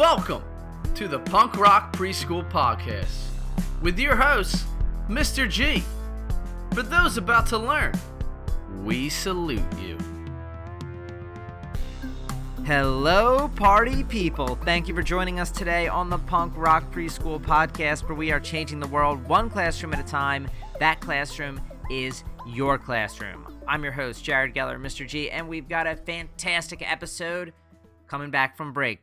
Welcome to the Punk Rock Preschool Podcast with your host, Mr. G. For those about to learn, we salute you. Hello, party people. Thank you for joining us today on the Punk Rock Preschool Podcast, where we are changing the world one classroom at a time. That classroom is your classroom. I'm your host, Jared Geller, Mr. G, and we've got a fantastic episode coming back from break.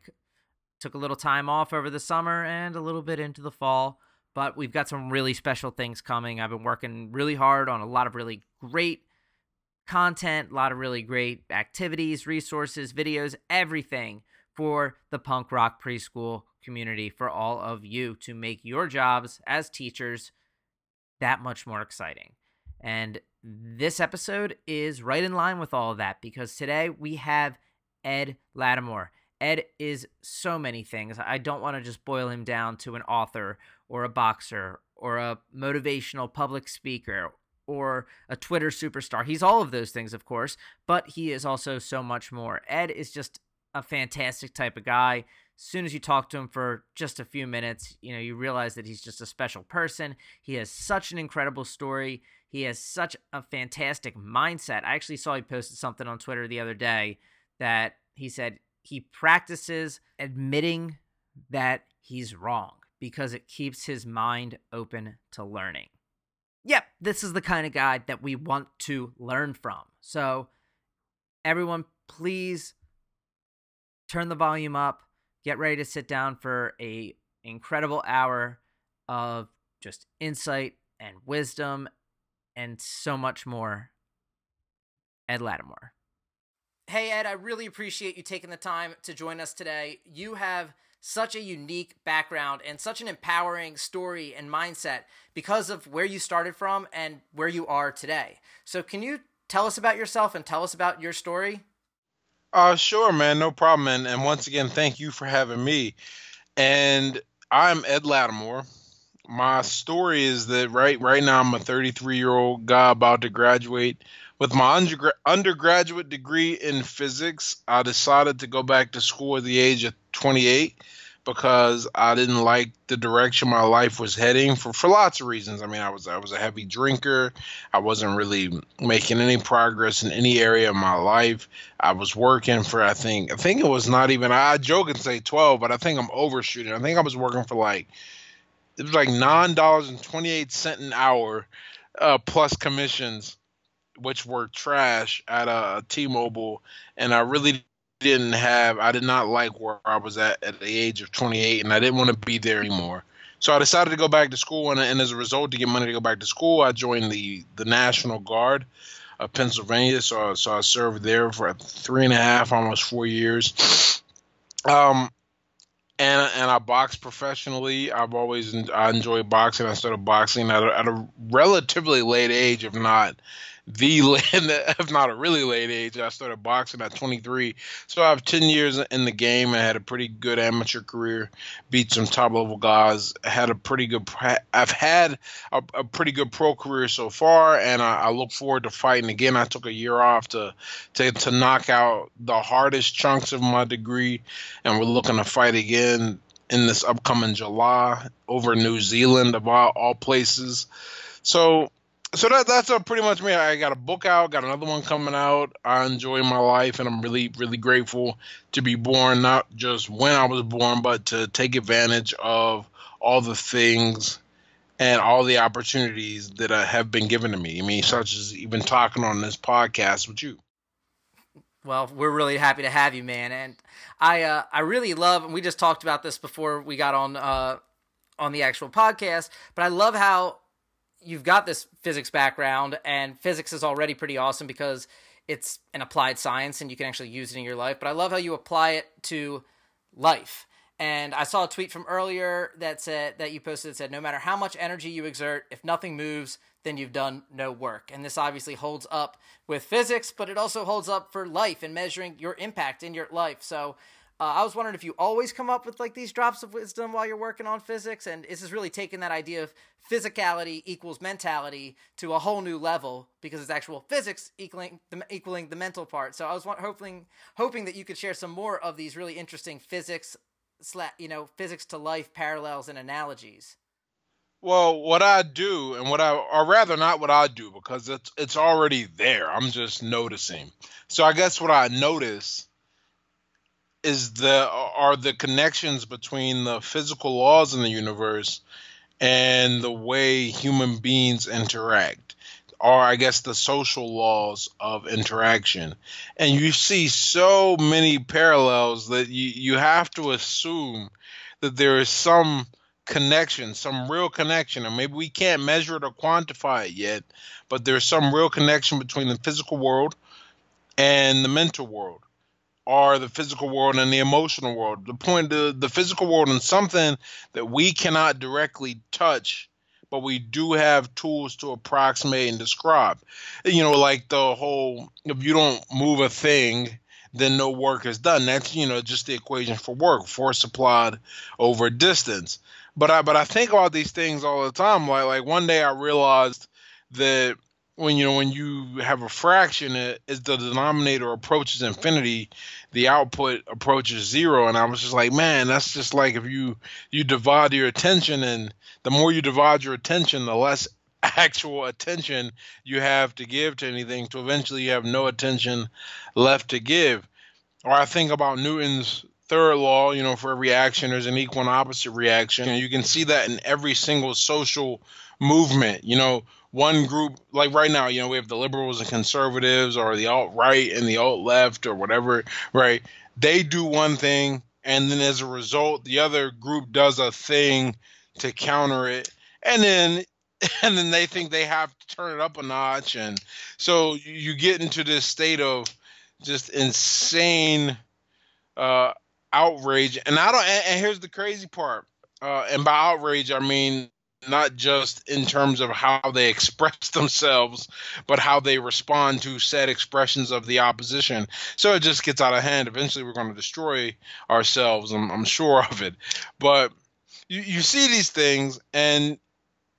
Took a little time off over the summer and a little bit into the fall, but we've got some really special things coming. I've been working really hard on a lot of really great content, a lot of really great activities, resources, videos, everything for the punk rock preschool community for all of you to make your jobs as teachers that much more exciting. And this episode is right in line with all of that because today we have Ed Latimore. Ed is so many things. I don't want to just boil him down to an author or a boxer or a motivational public speaker or a Twitter superstar. He's all of those things, of course, but he is also so much more. Ed is just a fantastic type of guy. As soon as you talk to him for just a few minutes, you know, you realize that he's just a special person. He has such an incredible story. He has such a fantastic mindset. I actually saw he posted something on Twitter the other day that he said he practices admitting that he's wrong because it keeps his mind open to learning yep, this is the kind of guy that we want to learn from. So, everyone, please turn the volume up. Get ready to sit down for a incredible hour of just insight and wisdom and so much more. Ed Latimore. Hey, Ed, I really appreciate you taking the time to join us today. You have such a unique background and such an empowering story and mindset because of where you started from and where you are today. So, can you tell us about yourself and tell us about your story? Uh, sure, man, no problem. And, and once again, thank you for having me. And I'm Ed Latimore. My story is that right right now I'm a 33 year old guy about to graduate with my undergra- undergraduate degree in physics. I decided to go back to school at the age of 28 because I didn't like the direction my life was heading for, for lots of reasons. I mean, I was I was a heavy drinker. I wasn't really making any progress in any area of my life. I was working for I think I think it was not even I joke and say 12, but I think I'm overshooting. I think I was working for like it was like nine dollars and twenty eight cent an hour uh, plus commissions, which were trash at a uh, T-Mobile, and I really didn't have I did not like where I was at at the age of 28 and I didn't want to be there anymore. So I decided to go back to school and, and as a result to get money to go back to school, I joined the the National Guard of Pennsylvania. So so I served there for three and a half, almost four years. Um, and and I box professionally. I've always I enjoy boxing. I started boxing at a, at a relatively late age, if not the if not a really late age. I started boxing at 23, so I have 10 years in the game. I had a pretty good amateur career, beat some top level guys. Had a pretty good. I've had a, a pretty good pro career so far, and I, I, look forward to fighting again. I took a year off to to to knock out the hardest chunks of my degree, and we're looking to fight again in this upcoming July over New Zealand all, all places. So so that that's uh, pretty much me. I got a book out, got another one coming out. I enjoy my life, and I'm really really grateful to be born, not just when I was born, but to take advantage of all the things and all the opportunities that uh, have been given to me. I mean, such as even talking on this podcast with you. Well, we're really happy to have you, man, and I uh, I really love. And we just talked about this before we got on uh, on the actual podcast, but I love how you've got this physics background, and physics is already pretty awesome because it's an applied science and you can actually use it in your life. But I love how you apply it to life. And I saw a tweet from earlier that said that you posted that said, no matter how much energy you exert, if nothing moves, then you've done no work. And this obviously holds up with physics, but it also holds up for life and measuring your impact in your life. So uh, I was wondering if you always come up with like these drops of wisdom while you're working on physics, and this is really taking that idea of physicality equals mentality to a whole new level because it's actual physics equaling the, equaling the mental part. So I was hoping hoping that you could share some more of these really interesting physics you know physics to life parallels and analogies? Well, what I do, and what I, or rather, not what I do, because it's it's already there. I'm just noticing. So I guess what I notice is the are the connections between the physical laws in the universe and the way human beings interact or I guess the social laws of interaction. And you see so many parallels that you, you have to assume that there is some connection, some real connection, and maybe we can't measure it or quantify it yet, but there's some real connection between the physical world and the mental world are the physical world and the emotional world. The point of the physical world is something that we cannot directly touch, but we do have tools to approximate and describe. You know, like the whole if you don't move a thing, then no work is done. That's you know just the equation for work, force applied over distance. But I but I think about these things all the time. Like like one day I realized that when you know when you have a fraction as the denominator approaches infinity the output approaches zero. And i was just like man that's just like if you you divide your attention and the more you divide your attention the less actual attention you have to give to anything. So eventually you have no attention left to give. Or i think about newton's third law you know for every action there's an equal and opposite reaction. And you can see that in every single social movement you know one group like right now you know we have the liberals and conservatives or the alt right and the alt left or whatever right? They do one thing and then as a result the other group does a thing to counter it and then and then they think they have to turn it up a notch and so you get into this state of just insane uh outrage and i don't and, and here's the crazy part uh and by outrage i mean not just in terms of how they express themselves, but how they respond to said expressions of the opposition. So it just gets out of hand. Eventually, we're going to destroy ourselves. I'm, I'm sure of it. But you, you see these things, and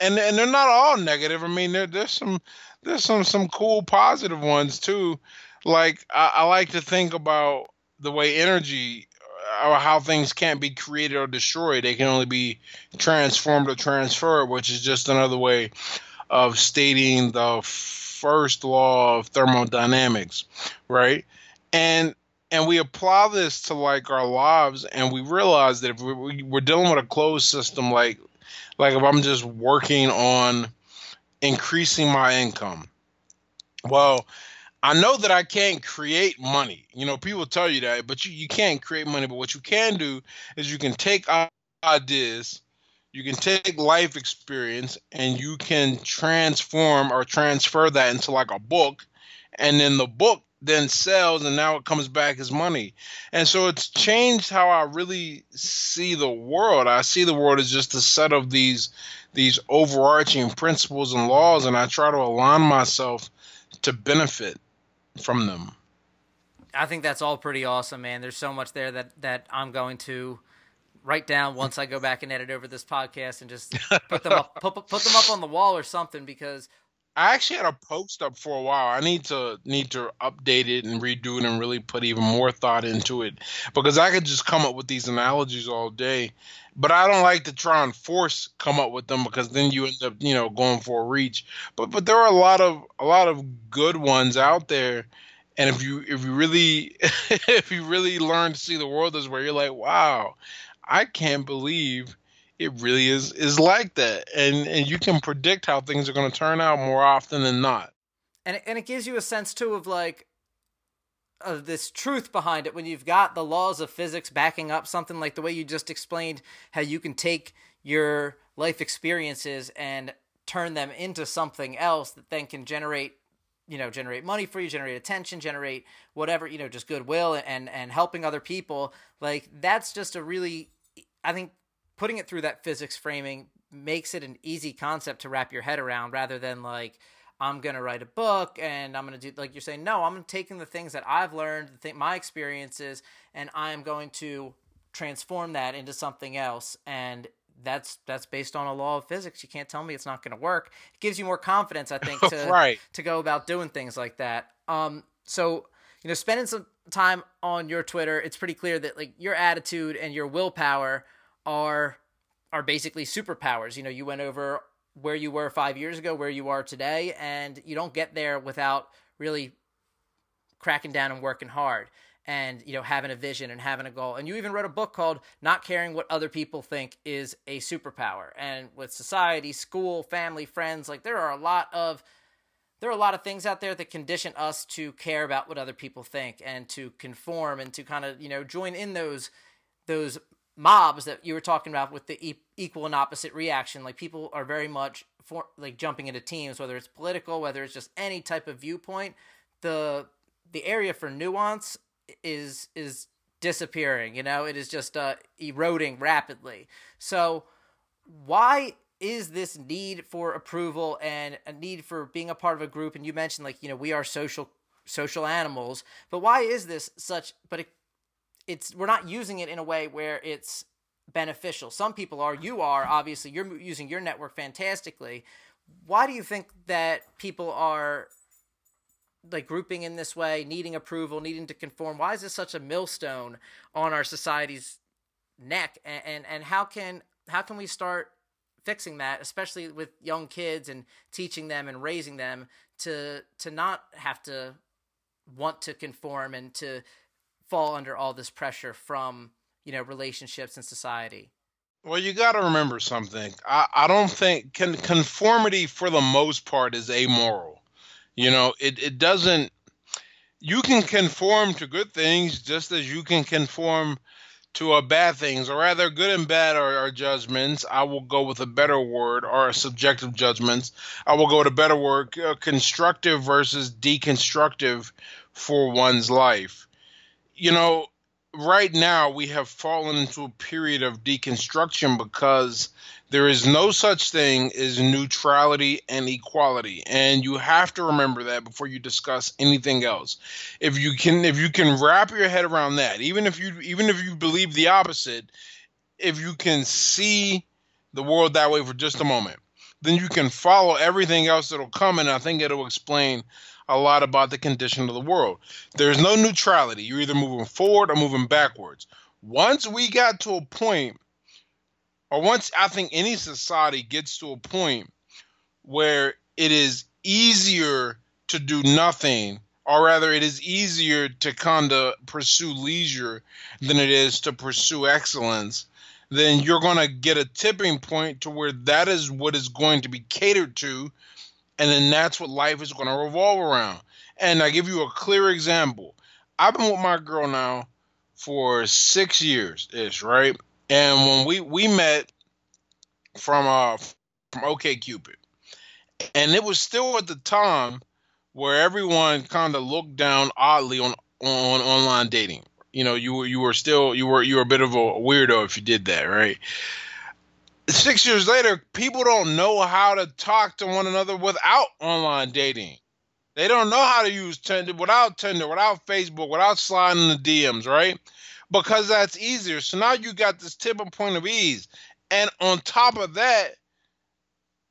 and and they're not all negative. I mean, there, there's some there's some some cool positive ones too. Like I, I like to think about the way energy or how things can't be created or destroyed. They can only be transformed or transferred, which is just another way of stating the first law of thermodynamics, right? And and we apply this to like our lives, and we realize that if we're dealing with a closed system, like like if I'm just working on increasing my income, well, I know that I can't create money. You know, people tell you that, but you, you can't create money. But what you can do is you can take ideas, you can take life experience, and you can transform or transfer that into like a book. And then the book then sells, and now it comes back as money. And so it's changed how I really see the world. I see the world as just a set of these these overarching principles and laws, and I try to align myself to benefit from them. I think that's all pretty awesome, man. There's so much there that that I'm going to write down once I go back and edit over this podcast and just put them up put, put them up on the wall or something because I actually had a post up for a while. I need to need to update it and redo it and really put even more thought into it because I could just come up with these analogies all day, but I don't like to try and force come up with them because then you end up you know going for a reach. But but there are a lot of a lot of good ones out there, and if you if you really if you really learn to see the world this way, you're like, wow, I can't believe it really is is like that, and and you can predict how things are going to turn out more often than not. And it, and it gives you a sense too of like of this truth behind it when you've got the laws of physics backing up something like the way you just explained how you can take your life experiences and turn them into something else that then can generate you know generate money for you generate attention generate whatever you know just goodwill and and helping other people like that's just a really i think putting it through that physics framing makes it an easy concept to wrap your head around rather than like I'm gonna write a book and I'm gonna do like you're saying. No, I'm taking the things that I've learned, the my experiences, and I am going to transform that into something else. And that's that's based on a law of physics. You can't tell me it's not going to work. It gives you more confidence, I think, to right. to go about doing things like that. Um, so you know, spending some time on your Twitter, it's pretty clear that like your attitude and your willpower are are basically superpowers. You know, you went over where you were 5 years ago, where you are today, and you don't get there without really cracking down and working hard and you know having a vision and having a goal and you even wrote a book called not caring what other people think is a superpower and with society school family friends like there are a lot of there are a lot of things out there that condition us to care about what other people think and to conform and to kind of you know join in those those mobs that you were talking about with the e- equal and opposite reaction like people are very much for like jumping into teams whether it's political whether it's just any type of viewpoint the the area for nuance is is disappearing you know? It is just uh, eroding rapidly. So why is this need for approval and a need for being a part of a group? And you mentioned like you know we are social social animals but why is this such but it, it's we're not using it in a way where it's beneficial some people are you are obviously you're using your network fantastically why do you think that people are like grouping in this way, needing approval, needing to conform? Why is this such a millstone on our society's neck? And and, and how can how can we start fixing that, especially with young kids and teaching them and raising them to to not have to want to conform and to fall under all this pressure from you know relationships and society. Well, you got to remember something. I, I don't think con- conformity for the most part is amoral you know, it, it doesn't, you can conform to good things just as you can conform to uh, bad things, or rather, good and bad are, are, judgments. I will go with a better word, or subjective judgments. I will go with a better word, uh, constructive versus deconstructive for one's life. You know, right now we have fallen into a period of deconstruction because there is no such thing as neutrality and equality. And you have to remember that before you discuss anything else. If you can if you can wrap your head around that even if you even if you believe the opposite if you can see the world that way for just a moment then you can follow everything else that'll come and i think it'll explain a lot about the condition of the world. There's no neutrality. You're either moving forward or moving backwards. Once we got to a point, or once I think any society gets to a point where it is easier to do nothing, or rather, it is easier to kind of pursue leisure than it is to pursue excellence, then you're going to get a tipping point to where that is what is going to be catered to and then that's what life is going to revolve around. And I give you a clear example. I've been with my girl now for six years ish, right? And when we we met from uh from OK Cupid, and it was still at the time where everyone kind of looked down oddly on on online dating. You know, you were you were still you were you were a bit of a weirdo if you did that, right? Six years later, people don't know how to talk to one another without online dating. They don't know how to use Tinder without Tinder, without Facebook, without sliding the DMs, right? Because that's easier. So now you got this tipping point of ease. And on top of that,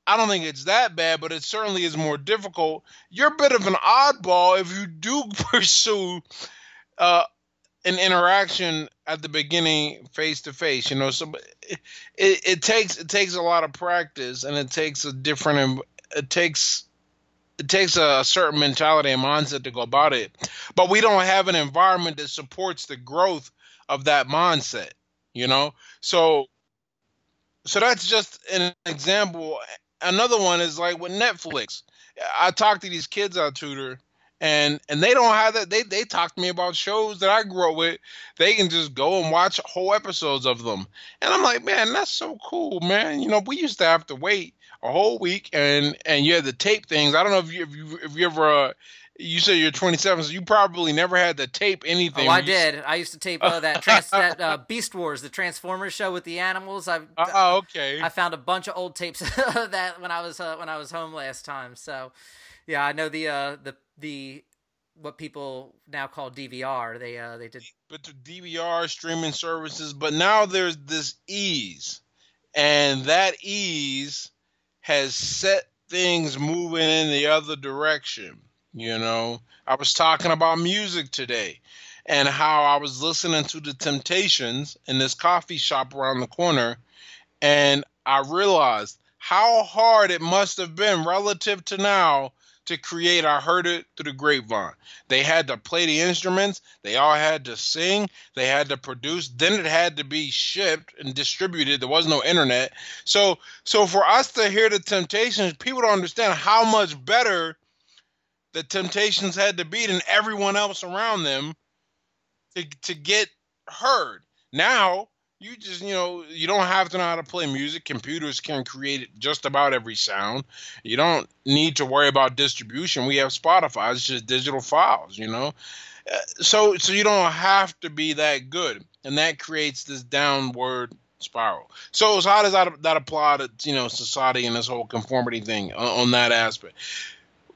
I don't think it's that bad, but it certainly is more difficult. You're a bit of an oddball if you do pursue uh, an interaction at the beginning face to face you know so it, it, takes it takes a lot of practice and it takes a different it takes it takes a certain mentality and mindset to go about it. But we don't have an environment that supports the growth of that mindset you know? So so that's just an example. Another one is like with netflix. I talk to these kids i tutor and and they don't have that. They they talk to me about shows that I grew up with. They can just go and watch whole episodes of them, and I'm like, man, that's so cool, man. You know, we used to have to wait a whole week, and and you had to tape things. I don't know if you if you, if you ever. Uh, you said you're 27, so you probably never had to tape anything. Oh, I did. I used to tape uh, that trans- that uh, Beast Wars, the Transformers show with the animals. I oh okay. I found a bunch of old tapes of that when I was uh, when I was home last time. So yeah, I know the uh, the the what people now call DVR. They uh they did but the DVR streaming services, but now there's this ease. And that ease has set things moving in the other direction, you know. I was talking about music today. and how I was listening to the Temptations in this coffee shop around the corner, and I realized how hard it must have been relative to now to create I heard it through the grapevine. They had to play the instruments, they all had to sing, they had to produce, then it had to be shipped and distributed. There was no internet. So so for us to hear the temptations, people don't understand how much better the temptations had to be than everyone else around them to to get heard. Now you just you know you don't have to know how to play music. Computers can create just about every sound. You don't need to worry about distribution. We have spotify. It's just digital files you know? Uh, so so you don't have to be that good. And that creates this downward spiral. So, so how does that that apply to you know society and this whole conformity thing on, on that aspect?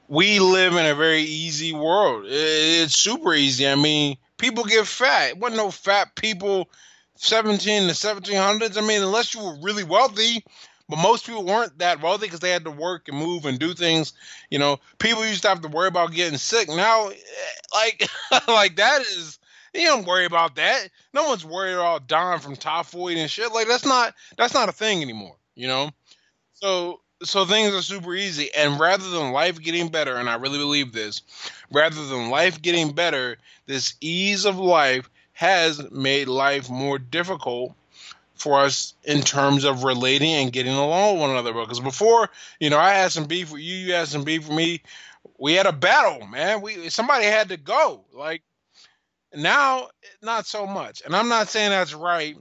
We live in a very easy world. It's super easy. I mean people get fat. It wasn't no fat people 17 the 1700s. I mean, unless you were really wealthy, but most people weren't that wealthy because they had to work and move and do things. You know, people used to have to worry about getting sick. Now, eh, like, like that is you don't worry about that. No one's worried about dying from typhoid and shit. Like that's not that's not a thing anymore. You know, so so things are super easy. And rather than life getting better, and I really believe this, rather than life getting better, this ease of life has made life more difficult for us in terms of relating and getting along with one another. Because before, you know, I had some beef with you, you had some beef with me. We had a battle, man. We somebody had to go. Like now, not so much. And I'm not saying that's right.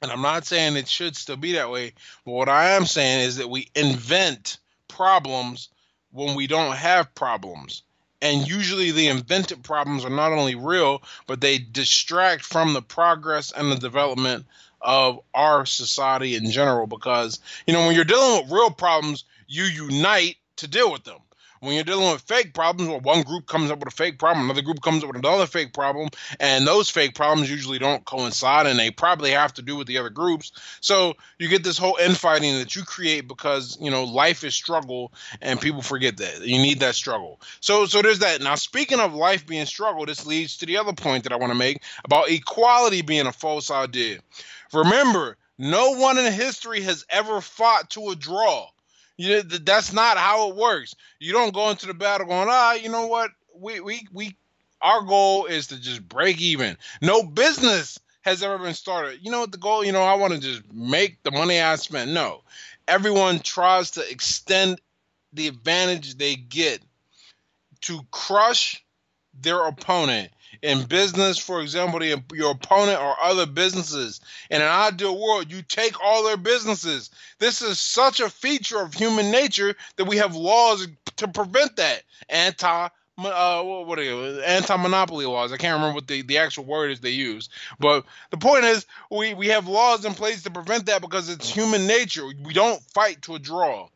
And I'm not saying it should still be that way. But what I am saying is that we invent problems when we don't have problems and usually the invented problems are not only real but they distract from the progress and the development of our society in general because you know when you're dealing with real problems you unite to deal with them when you're dealing with fake problems, well, one group comes up with a fake problem, another group comes up with another fake problem, and those fake problems usually don't coincide, and they probably have to do with the other groups. So you get this whole infighting that you create because you know life is struggle, and people forget that you need that struggle. So so there's that. Now speaking of life being struggle, this leads to the other point that I want to make about equality being a false idea. Remember, no one in history has ever fought to a draw. You that's not how it works. You don't go into the battle going, ah, you know what? We we we our goal is to just break even. No business has ever been started. You know what the goal? You know, I want to just make the money I spend. No. Everyone tries to extend the advantage they get to crush their opponent in business, for example, the, your opponent or other businesses. In an ideal world, you take all their businesses. This is such a feature of human nature that we have laws to prevent that. Anti uh, what are you, anti-monopoly laws. I can't remember what the, the actual word is they use. But the point is, we, we have laws in place to prevent that because it's human nature. We don't fight to a draw.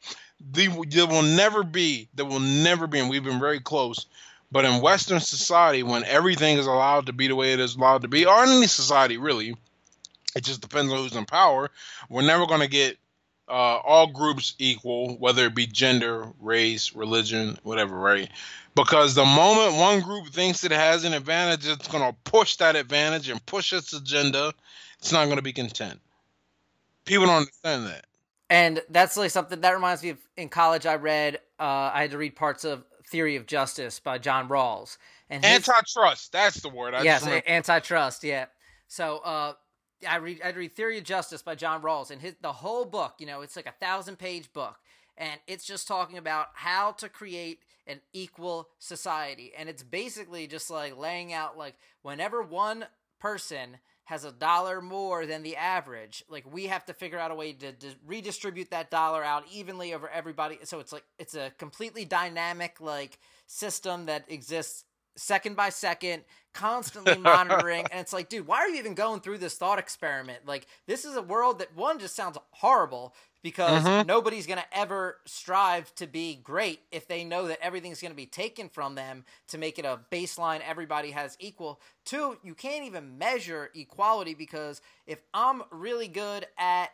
The, there will never be, there will never be, and we've been very close but in Western society, when everything is allowed to be the way it is allowed to be, or in any society really, it just depends on who's in power. We're never going to get uh, all groups equal, whether it be gender, race, religion, whatever, right? Because the moment one group thinks it has an advantage, it's going to push that advantage and push its agenda. It's not going to be content. People don't understand that. And that's like something that reminds me of in college. I read, uh, I had to read parts of Theory of Justice by John Rawls. And his, antitrust, that's the word. I yes, antitrust. Yeah. So uh, I read I read Theory of Justice by John Rawls, and his the whole book. You know, it's like a thousand page book, and it's just talking about how to create an equal society, and it's basically just like laying out like whenever one person has a dollar more than the average like we have to figure out a way to, to, redistribute that dollar out evenly over everybody. So it's like it's a completely dynamic like system that exists second by second constantly monitoring and it's like dude why are you even going through this thought experiment like this is a world that one just sounds horrible because mm-hmm. nobody's going to ever strive to be great if they know that everything's going to be taken from them to make it a baseline everybody has equal. Two, you can't even measure equality because if I'm really good at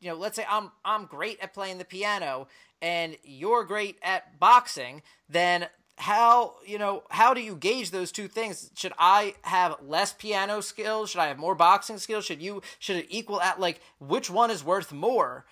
you know, let's say I'm I'm great at playing the piano and you're great at boxing, then how you know how do you gauge those two things? Should i have less piano skills? Should i have more boxing skills? Should you should it equal at like which one is worth more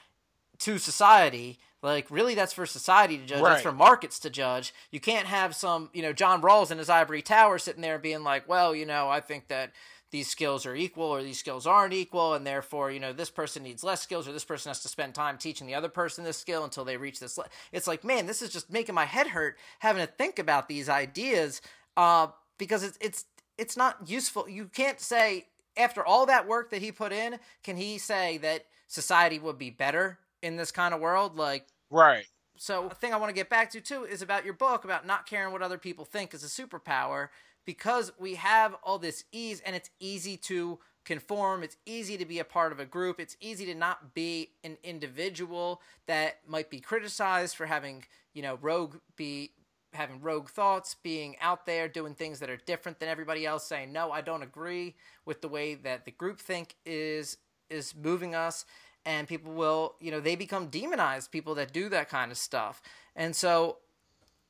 to society? Like really that's for society to judge. Right. that's for markets to judge. You can't have some you know john rawls in his ivory tower sitting there being like well you know i think that these skills are equal or these skills aren't equal and therefore you know this person needs less skills or this person has to spend time teaching the other person this skill until they reach this le-. it's like man this is just making my head hurt having to think about these ideas uh, because it's it's it's not useful you can't say after all that work that he put in can he say that society would be better in this kind of world like Right. so the thing I want to get back to too is about your book about not caring what other people think is a superpower because we have all this ease and it's easy to conform it's easy to be a part of a group it's easy to not be an individual that might be criticized for having you know rogue be having rogue thoughts being out there doing things that are different than everybody else saying no I don't agree with the way that the group think is is moving us. And people will you know they become demonized people that do that kind of stuff. And so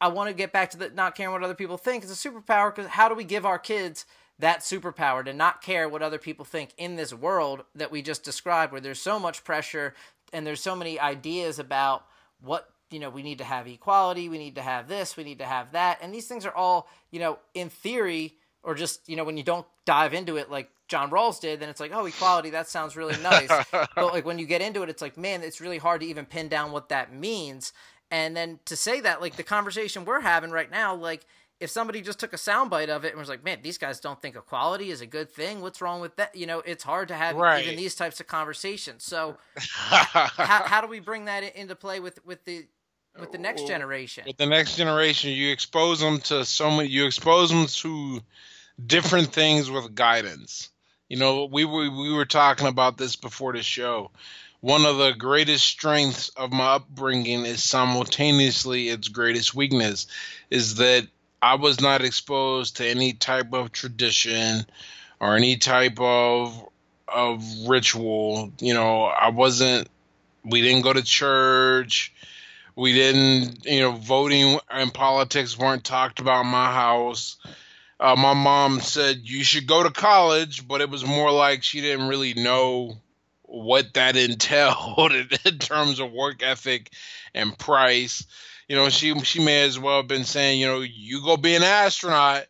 i want to get back to the not caring what other people think is a superpower because how do we give our kids that superpower to not care what other people think in this world that we just described where there's so much pressure and there's so many ideas about what you know we need to have equality we need to have this we need to have that and these things are all you know in theory or just you know when you don't dive into it like John Rawls did, then it's like, oh, equality, that sounds really nice. but like when you get into it, it's like, man, it's really hard to even pin down what that means. And then to say that, like the conversation we're having right now, like if somebody just took a soundbite of it and was like, man, these guys don't think equality is a good thing. What's wrong with that? You know, it's hard to have Right. even these types of conversations. So how, how do we bring that into play with with the with the next oh, generation? With the next generation, you expose them to so many. You expose them to different things with guidance. You know, we were we were talking about this before the show. One of the greatest strengths of my upbringing is simultaneously its greatest weakness, is that I was not exposed to any type of tradition or any type of of ritual. You know, I wasn't. We didn't go to church we didn't you know voting and politics weren't talked about in my house uh, my mom said you should go to college but it was more like she didn't really know what that entailed in terms of work ethic and price. You know she she may as well have been saying you know you go be an astronaut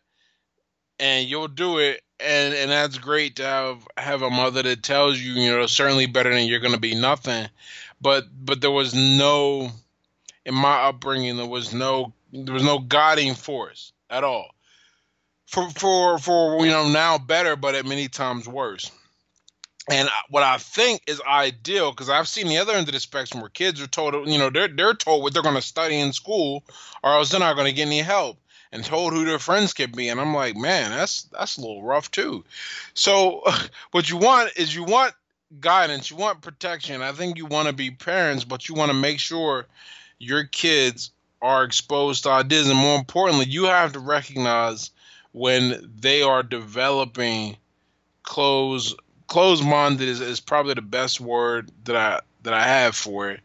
and you'll do it. And and that's great to have have a mother that tells you you know certainly better than you're going to be nothing. But but there was no in my upbringing there was no there was no guiding force at all. For for for you know now better but at many times worse and what I think is ideal because I've seen the other end of the spectrum where kids are told you know they're they're told what they're going to study in school or else they're not going to get any help and told who their friends can be. And I'm like man that's that's a little rough too. So what you want is you want guidance you want protection. I think you want to be parents but you want to make sure your kids are exposed to ideas. And more importantly you have to recognize when they are developing close closed minded is, is probably the best word that I that I have for it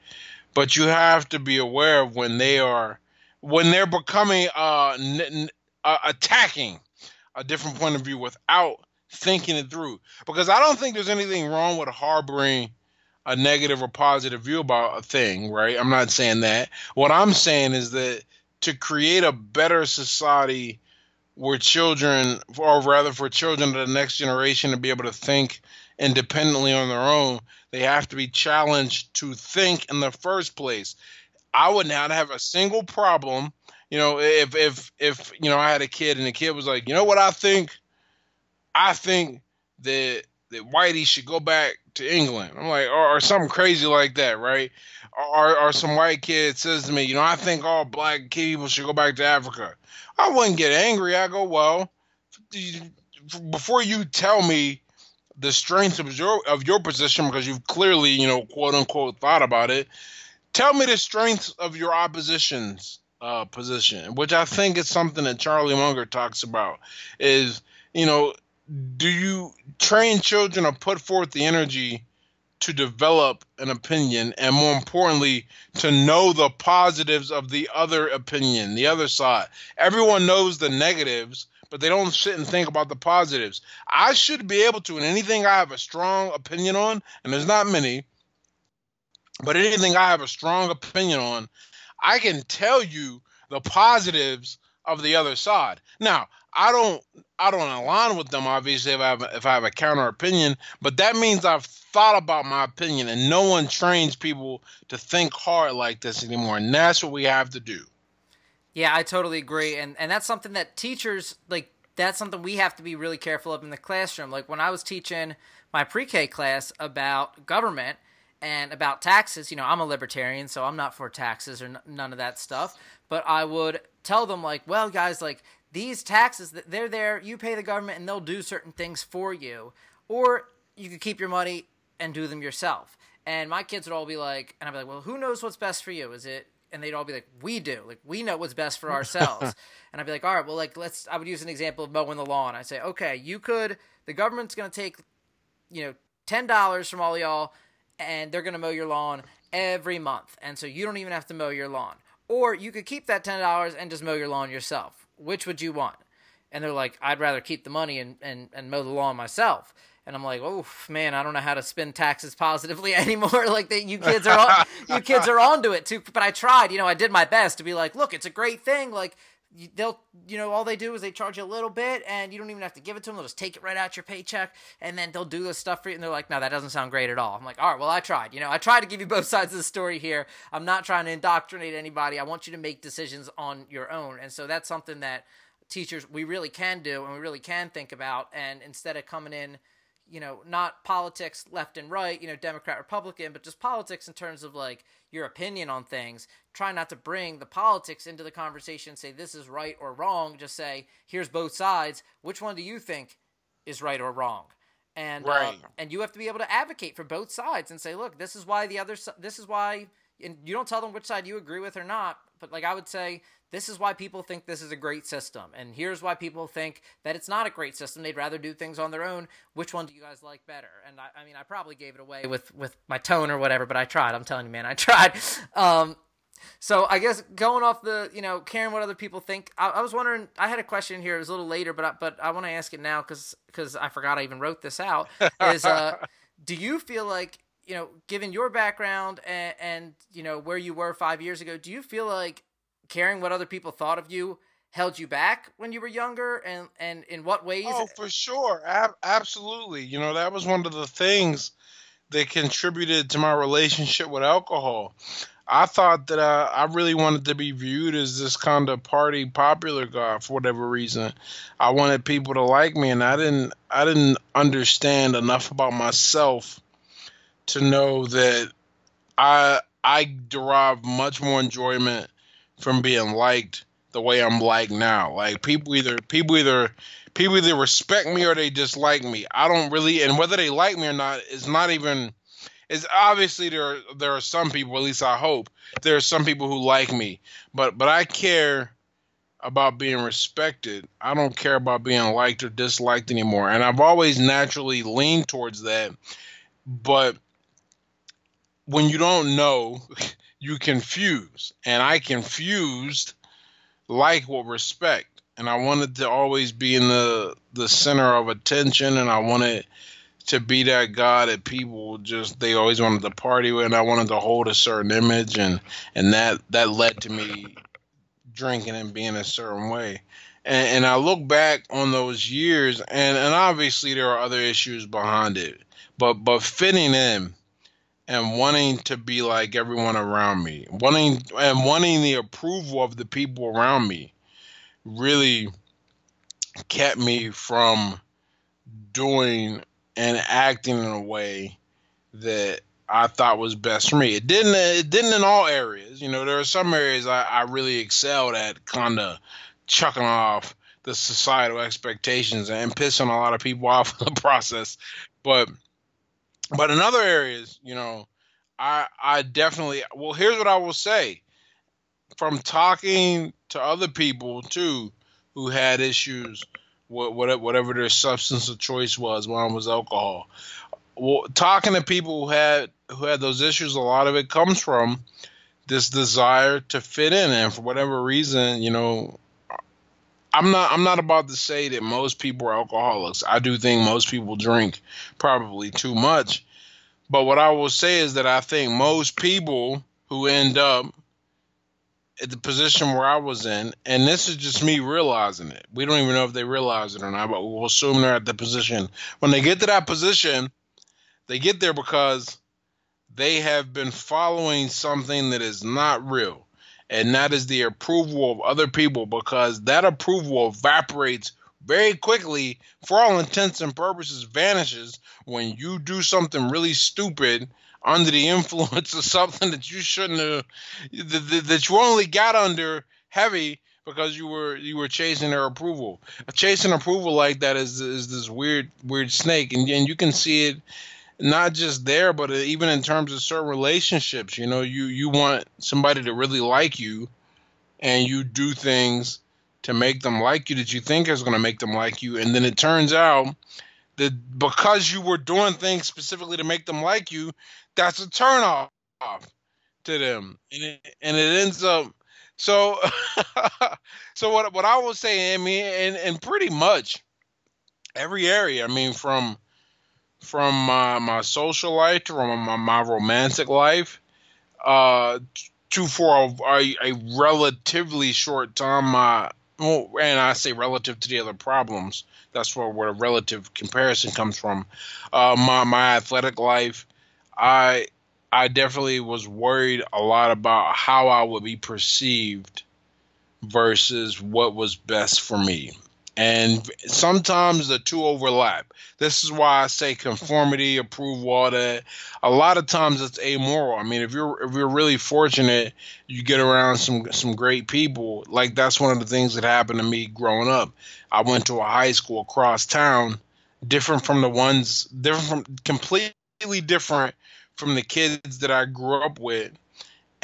but you have to be aware of when they are when they're becoming uh, n- n- uh attacking a different point of view without thinking it through because I don't think there's anything wrong with harboring a negative or positive view about a thing, right? I'm not saying that. What I'm saying is that to create a better society where children, or rather for children of the next generation to be able to think independently on their own, they have to be challenged to think in the first place. I would not have a single problem, you know, if if if you know I had a kid and the kid was like, you know what I think, I think that that Whitey should go back to England. I'm like, or, or something crazy like that, right? Or, or some white kid says to me, you know, I think all black people should go back to Africa. I wouldn't get angry. I go, well, before you tell me the strength of your of your position, because you've clearly, you know, quote unquote, thought about it. Tell me the strengths of your opposition's uh, position, which I think is something that Charlie Munger talks about. Is you know, do you train children or put forth the energy to develop an opinion and more importantly to know the positives of the other opinion the other side? Everyone knows the negatives but they don't sit and think about the positives. I should be able to in anything i have a strong opinion on and there's not many but anything i have a strong opinion on i can tell you the positives of the other side. Now I don't I don't align with them obviously if I have if I have a counter opinion, but that means I've thought about my opinion and no one trains people to think hard like this anymore and that's what we have to do. Yeah, I totally agree and and that's something that teachers like that's something we have to be really careful of in the classroom. Like when I was teaching my pre-K class about government and about taxes, you know, I'm a libertarian, so I'm not for taxes or n- none of that stuff, but I would tell them like, well, guys, like these taxes that they're there you pay the government and they'll do certain things for you. Or you could keep your money and do them yourself. And my kids would all be like and i'd be like well who knows what's best for you? Is it and they'd all be like we do. Like we know what's best for ourselves. And i'd be like all right well like let's i would use an example of mowing the lawn. I'd say okay you could the government's going to take you know $10 from all y'all and they're going to mow your lawn every month. And so you don't even have to mow your lawn. Or you could keep that $10 and just mow your lawn yourself which would you want? And they're like, I'd rather keep the money and, and, and mow the lawn myself. And I'm like, oh man, I don't know how to spend taxes positively anymore. like that, you kids are on, you kids are onto it too. But I tried, you know, I did my best to be like, look, it's a great thing. Like they'll, you know, all they do is they charge you a little bit, and you don't even have to give it to them. They'll just take it right out your paycheck, and then they'll do this stuff for you. And they're like, no, that doesn't sound great at all. I'm like, all right, well, I tried. You know, I tried to give you both sides of the story here. I'm not trying to indoctrinate anybody. I want you to make decisions on your own, and so that's something that teachers we really can do and we really can think about and instead of coming in you know not politics left and right you know democrat republican but just politics in terms of like your opinion on things. Try not to bring the politics into the conversation say this is right or wrong. Just say here's both sides. Which one do you think is right or wrong? And uh, right. Uh, and you have to be able to advocate for both sides and say look this is why the other this is why and you don't tell them which side you agree with or not but like i would say this is why people think this is a great system. And here's why people think that it's not a great system. They'd rather do things on their own. Which one do you guys like better? And I, I mean, I probably gave it away with, with my tone or whatever, but I tried. I'm telling you, man, I tried. Um, so I guess going off the, you know, caring what other people think, I, I was wondering. I had a question here. It was a little later, but I, but I want to ask it now because because I forgot I even wrote this out. Is uh, do you feel like you know, given your background and, and you know where you were five years ago, do you feel like caring what other people thought of you held you back when you were younger and and in what ways? Oh for sure. Ab- absolutely. You know that was one of the things that contributed to my relationship with alcohol. I thought that uh, i really wanted to be viewed as this kind of party popular guy for whatever reason. I wanted people to like me and i didn't i didn't understand enough about myself to know that i i derive much more enjoyment from being liked the way I'm liked now. Like people either people either people either respect me or they dislike me. I don't really and whether they like me or not is not even is obviously there there are some people, at least I hope, there are some people who like me. But but I care about being respected. I don't care about being liked or disliked anymore. And I've always naturally leaned towards that. But when you don't know you confuse. And I confused like with respect. And I wanted to always be in the the center of attention and I wanted to be that guy that people just they always wanted to party with and I wanted to hold a certain image and and that that led to me drinking and being a certain way. And, and I look back on those years and, and obviously there are other issues behind it. But but fitting in and wanting to be like everyone around me, wanting and wanting the approval of the people around me, really kept me from doing and acting in a way that I thought was best for me. It didn't. It didn't in all areas. You know, there are some areas I, I really excelled at, kind of chucking off the societal expectations and pissing a lot of people off in the process. But but in other areas, you know, I I definitely well here's what I will say. From talking to other people too who had issues with whatever their substance of choice was, one was alcohol. well, talking to people who had who had those issues, a lot of it comes from this desire to fit in, and for whatever reason, you know, I'm not I'm not about to say that most people are alcoholics. I do think most people drink probably too much. But what I will say is that I think most people who end up at the position where I was in, and this is just me realizing it. We don't even know if they realize it or not, but we'll assume they're at the position. When they get to that position, they get there because they have been following something that is not real, and that is the approval of other people because that approval evaporates very quickly, for all intents and purposes, vanishes when you do something really stupid under the influence of something that you shouldn't have that, you only got under heavy because you were you were chasing their approval. Chasing approval like that is is this weird weird snake, and and you can see it not just there, but uh, even in terms of certain relationships. You know, you you want somebody to really like you, and you do things to make them like you that you think is going to make them like you, and then it turns out that because you were doing things specifically to make them like you, that's a turn off to them, and it, and it ends up. So, so what what I will say, I mean, and and pretty much every area. I mean, from from my my social life to my, my romantic life, uh, to for a, a, relatively short time, my well, and I say relative to the other problems. That's where where a relative comparison comes from. Uh, my my athletic life, I I definitely was worried a lot about how I would be perceived versus what was best for me. And sometimes the two overlap. This is why I say conformity, approval, all that. A lot of times it's amoral. I mean, if you're if you're really fortunate, you get around some some great people. Like that's one of the things that happened to me growing up. I went to a high school across town, different from the ones, different from completely different from the kids that I grew up with.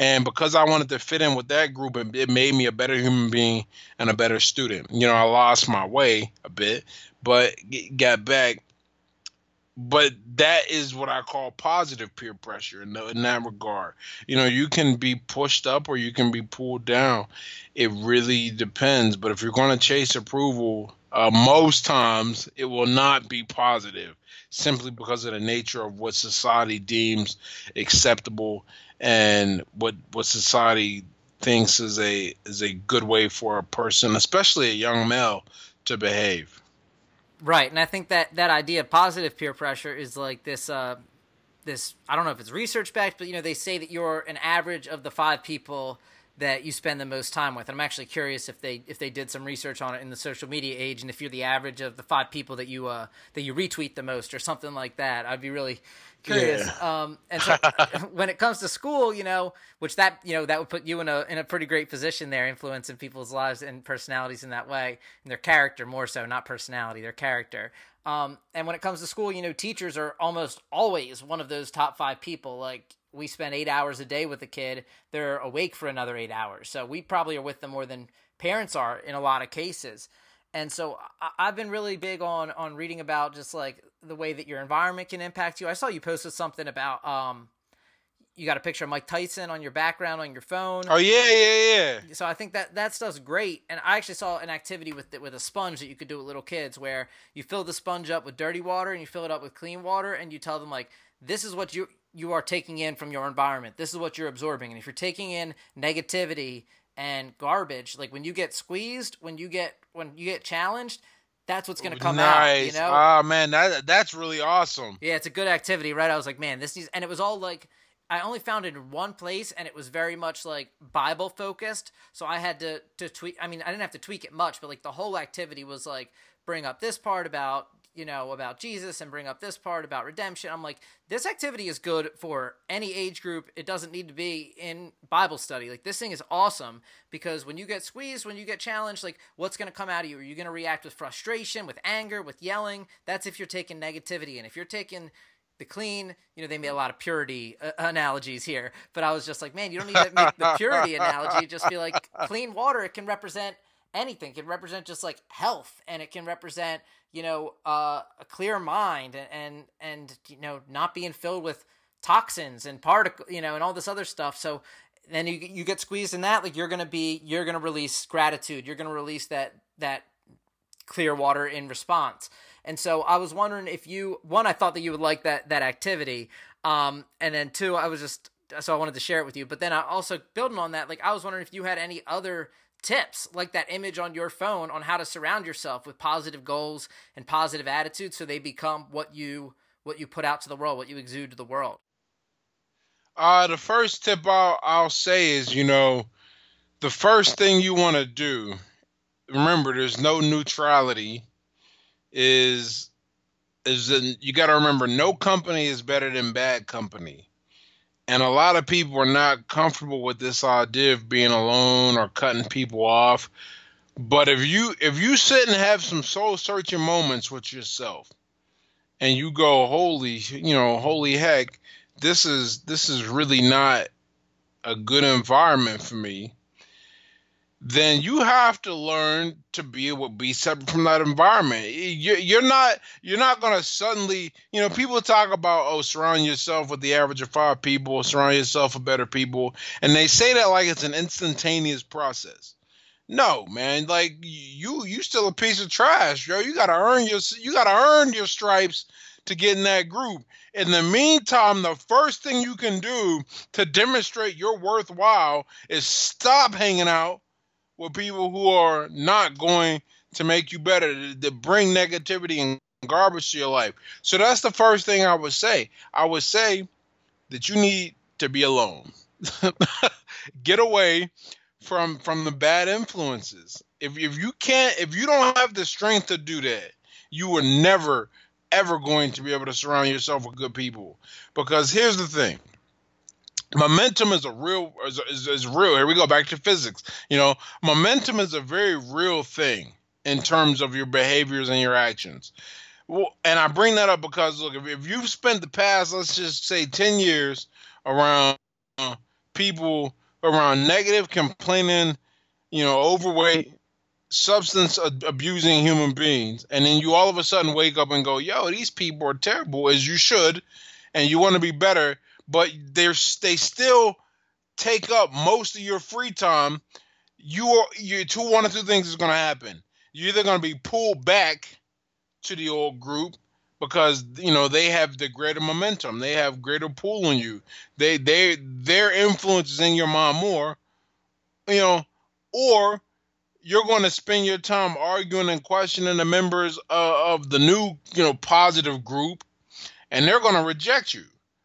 And because I wanted to fit in with that group, it made me a better human being and a better student. You know, I lost my way a bit, but got back. But that is what I call positive peer pressure in, the, in that regard. You know, you can be pushed up or you can be pulled down. It really depends. But if you're going to chase approval, uh, most times it will not be positive simply because of the nature of what society deems acceptable and what what society thinks is a is a good way for a person, especially a young male, to behave. Right, and I think that that idea of positive peer pressure is like this. Uh, this I don't know if it's research backed, but you know they say that you're an average of the five people that you spend the most time with. And I'm actually curious if they if they did some research on it in the social media age, and if you're the average of the five people that you uh, that you retweet the most, or something like that. I'd be really curious. Yeah. Um, and so when it comes to school, you know, which that you know that would put you in a in a pretty great position there, influencing people's lives and personalities in that way, and their character more so, not personality, their character. Um, and when it comes to school, you know, teachers are almost always one of those top five people. Like we spend eight hours a day with a kid, they're awake for another eight hours. So we probably are with them more than parents are in a lot of cases. And so I, have been really big on on reading about just like the way that your environment can impact you. I saw you posted something about um, you got a picture of Mike Tyson on your background on your phone. Oh yeah, yeah, yeah. So I think that that stuff's great. And I actually saw an activity with with a sponge that you could do with little kids, where you fill the sponge up with dirty water and you fill it up with clean water, and you tell them like, this is what you you are taking in from your environment. This is what you're absorbing. And if you're taking in negativity and garbage, like when you get squeezed, when you get when you get challenged, that's what's going to come nice. out. You know? Oh man, that that's really awesome. Yeah, it's a good activity, right? I was like, man, this is, and it was all like. I only found it in one place, and it was very much like Bible focused. So I had to to tweak. I mean, I didn't have to tweak it much, but like the whole activity was like bring up this part about you know, about Jesus and bring up this part about redemption. I'm like, this activity is good for any age group. It doesn't need to be in Bible study. Like, this thing is awesome because when you get squeezed, when you get challenged, like, what's going to come out of you? Are you going to react with frustration, with anger, with yelling? That's if you're taking negativity. And if you're taking the clean, you know, they made a lot of purity uh, analogies here, but I was just like, man, you don't need to make the purity analogy. Just be like, clean water, it can represent anything. It can represent just like health, and it can represent you know uh, a clear mind and, and and you know not being filled with toxins and particle you know and all this other stuff. So then you you get squeezed in that like you're gonna be you're gonna release gratitude. You're gonna release that that clear water in response. And so I was wondering if you one I thought that you would like that that activity. Um, and then two, I was just so I wanted to share it with you. But then I also building on that, like I was wondering if you had any other tips like that image on your phone on how to surround yourself with positive goals and positive attitudes so they become what you what you put out to the world, what you exude to the world. Uh, the first tip I'll, I'll say is, you know, the first thing you want to do, remember, there's no neutrality, is is that you got to remember no company is better than bad company. And a lot of people are not comfortable with this idea of being alone or cutting people off. But if you if you sit and have some soul searching moments with yourself and you go, holy, you know, holy heck, this is this is really not a good environment for me then you have to learn to be able to be separate from that environment. You're not you're not going to suddenly, you know, people talk about oh, surround yourself with the average of five people, surround yourself with better people, and they say that like it's an instantaneous process. No, man, like you you still a piece of trash, yo. You got to earn your you got to earn your stripes to get in that group. In the meantime, the first thing you can do to demonstrate your worthwhile is stop hanging out with people who are not going to make you better, to, bring negativity and garbage to your life. So that's the first thing I would say. I would say that you need to be alone. Get away from from the bad influences. If if you can't if you don't have the strength to do that, you are never ever going to be able to surround yourself with good people. Because here's the thing momentum is a real is, is, is, real. Here we go back to physics. You know momentum is a very real thing in terms of your behaviors and your actions. Well, and i bring that up because look if, if you've spent the past let's just say 10 years around uh, people around negative complaining you know overweight substance abusing human beings and then you all of a sudden wake up and go yo these people are terrible as you should and you want to be better but they're they still take up most of your free time, you are you two one or two things is going to happen. You're either going to be pulled back to the old group because you know they have the greater momentum, they have greater pull on you. They they their influence is in your mind more, you know, or you're going to spend your time arguing and questioning the members uh, of the new you know positive group, and they're going to reject you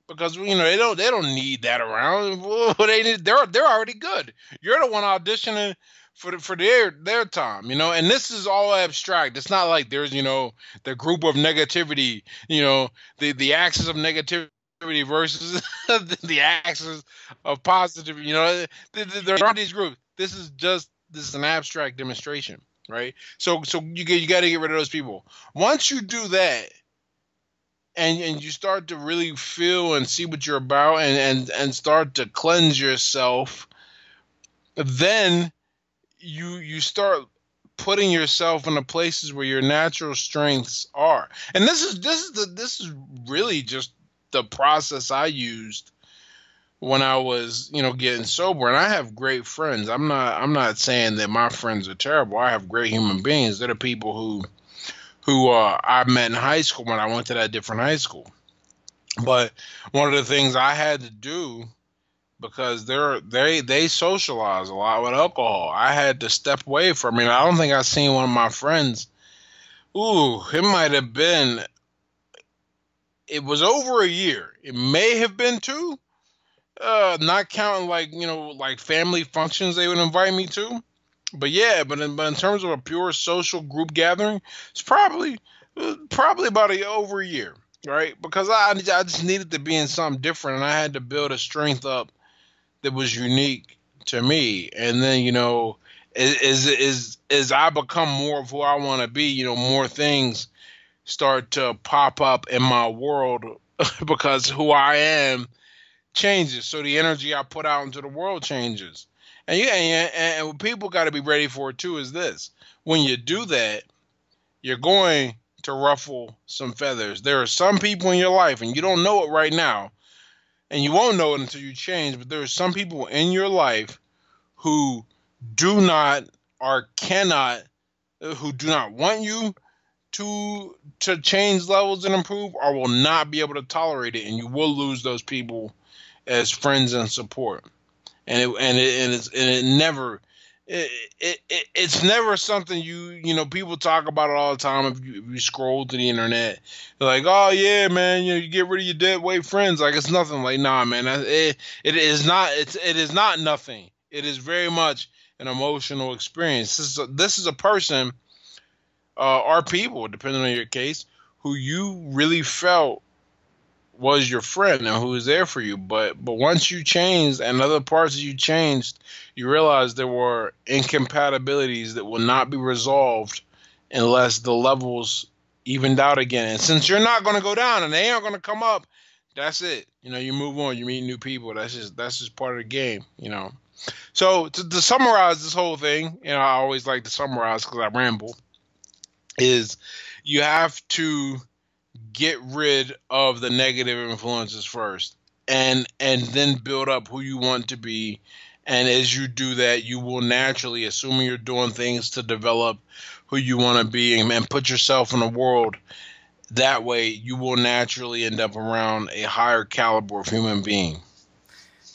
because you know they don't they don't need that around. They need, they're they're already good. You're the one auditioning for the, for their their time, you know. And this is all abstract. It's not like there's you know the group of negativity, you know, the the axis of negativity versus the axis of positive. You know, there aren't these groups. This is just this is an abstract demonstration, right? So so you get you got to get rid of those people. Once you do that and and you start to really feel and see what you're about and and and start to cleanse yourself then you you start putting yourself in the places where your natural strengths are. And this is this is the this is really just the process i used when i was you know getting sober. And i have great friends. I'm not i'm not saying that my friends are terrible. I have great human beings. They're the people who who uh, I met in high school when I went to that different high school. But one of the things I had to do because they're they they socialize a lot with alcohol. I had to step away from it. I don't think I've seen one of my friends. Ooh, it might have been. It was over a year. It may have been two. Uh, not counting like you know like family functions they would invite me to but yeah, but in, but in terms of a pure social group gathering, it's probably uh, probably about a over a year, right? Because I I just needed to be in something different, and I had to build a strength up that was unique to me. And then you know, as as as I become more of who I want to be, you know, more things start to pop up in my world because who I am changes. So the energy I put out into the world changes And you and, and what people got to be ready for too is this: when you do that, you're going to ruffle some feathers. There are some people in your life, and you don't know it right now, and you won't know it until you change. But there are some people in your life who do not or cannot, who do not want you to to change levels and improve, or will not be able to tolerate it, and you will lose those people as friends and support. And it and it and, it's, and it never it, it, it, it's never something you you know people talk about it all the time if you, if you scroll to the internet. They're like oh yeah man you, know, you get rid of your dead weight friends. Like it's nothing like nah man it, it is not it's it is not nothing. It is very much an emotional experience. This is a, this is a person uh, or people depending on your case who you really felt was your friend and who was there for you. But but once you changed and other parts of you changed, you realized there were incompatibilities that will not be resolved unless the levels evened out again. And since you're not going to go down and they aren't going to come up, that's it. You know, you move on. You meet new people. That's just that's just part of the game. You know. So to, to summarize this whole thing, you know, I always like to summarize because I ramble. Is you have to get rid of the negative influences first and and then build up who you want to be. And as you do that you will naturally assuming you're doing things to develop who you want to be and, and put yourself in a world that way you will naturally end up around a higher caliber of human being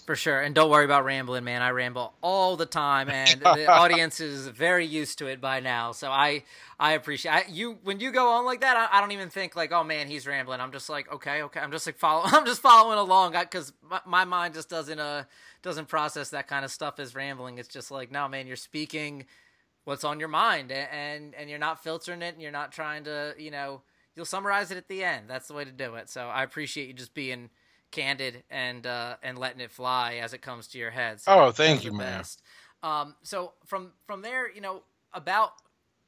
for sure. And don't worry about rambling, man. I ramble all the time and the audience is very used to it by now. So I I appreciate I, you when you go on like that, I, I, don't even think like, "Oh man, he's rambling." I'm just like, "Okay, okay." I'm just like follow I'm just following along cuz my, my, mind just doesn't uh doesn't process that kind of stuff as rambling. It's just like, "No, man, you're speaking what's on your mind and and, and you're not filtering it and you're not trying to, you know, you'll summarize it at the end. That's the way to do it. So I appreciate you just being candid and uh, and letting it fly as it comes to your head. So oh, thank you, man. Um, so from from there, you know, about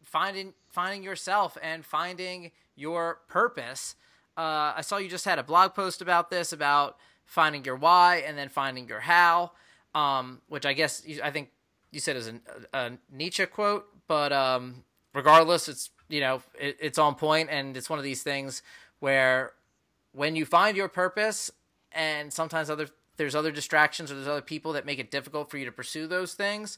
finding finding yourself and finding your purpose. Uh, I saw you just had a blog post about this about finding your why and then finding your how, um, which I guess you, I think you said is a, a Nietzsche quote, but um, regardless, it's you know it, it's on point and it's one of these things where when you find your purpose and sometimes other there's other distractions or there's other people that make it difficult for you to pursue those things.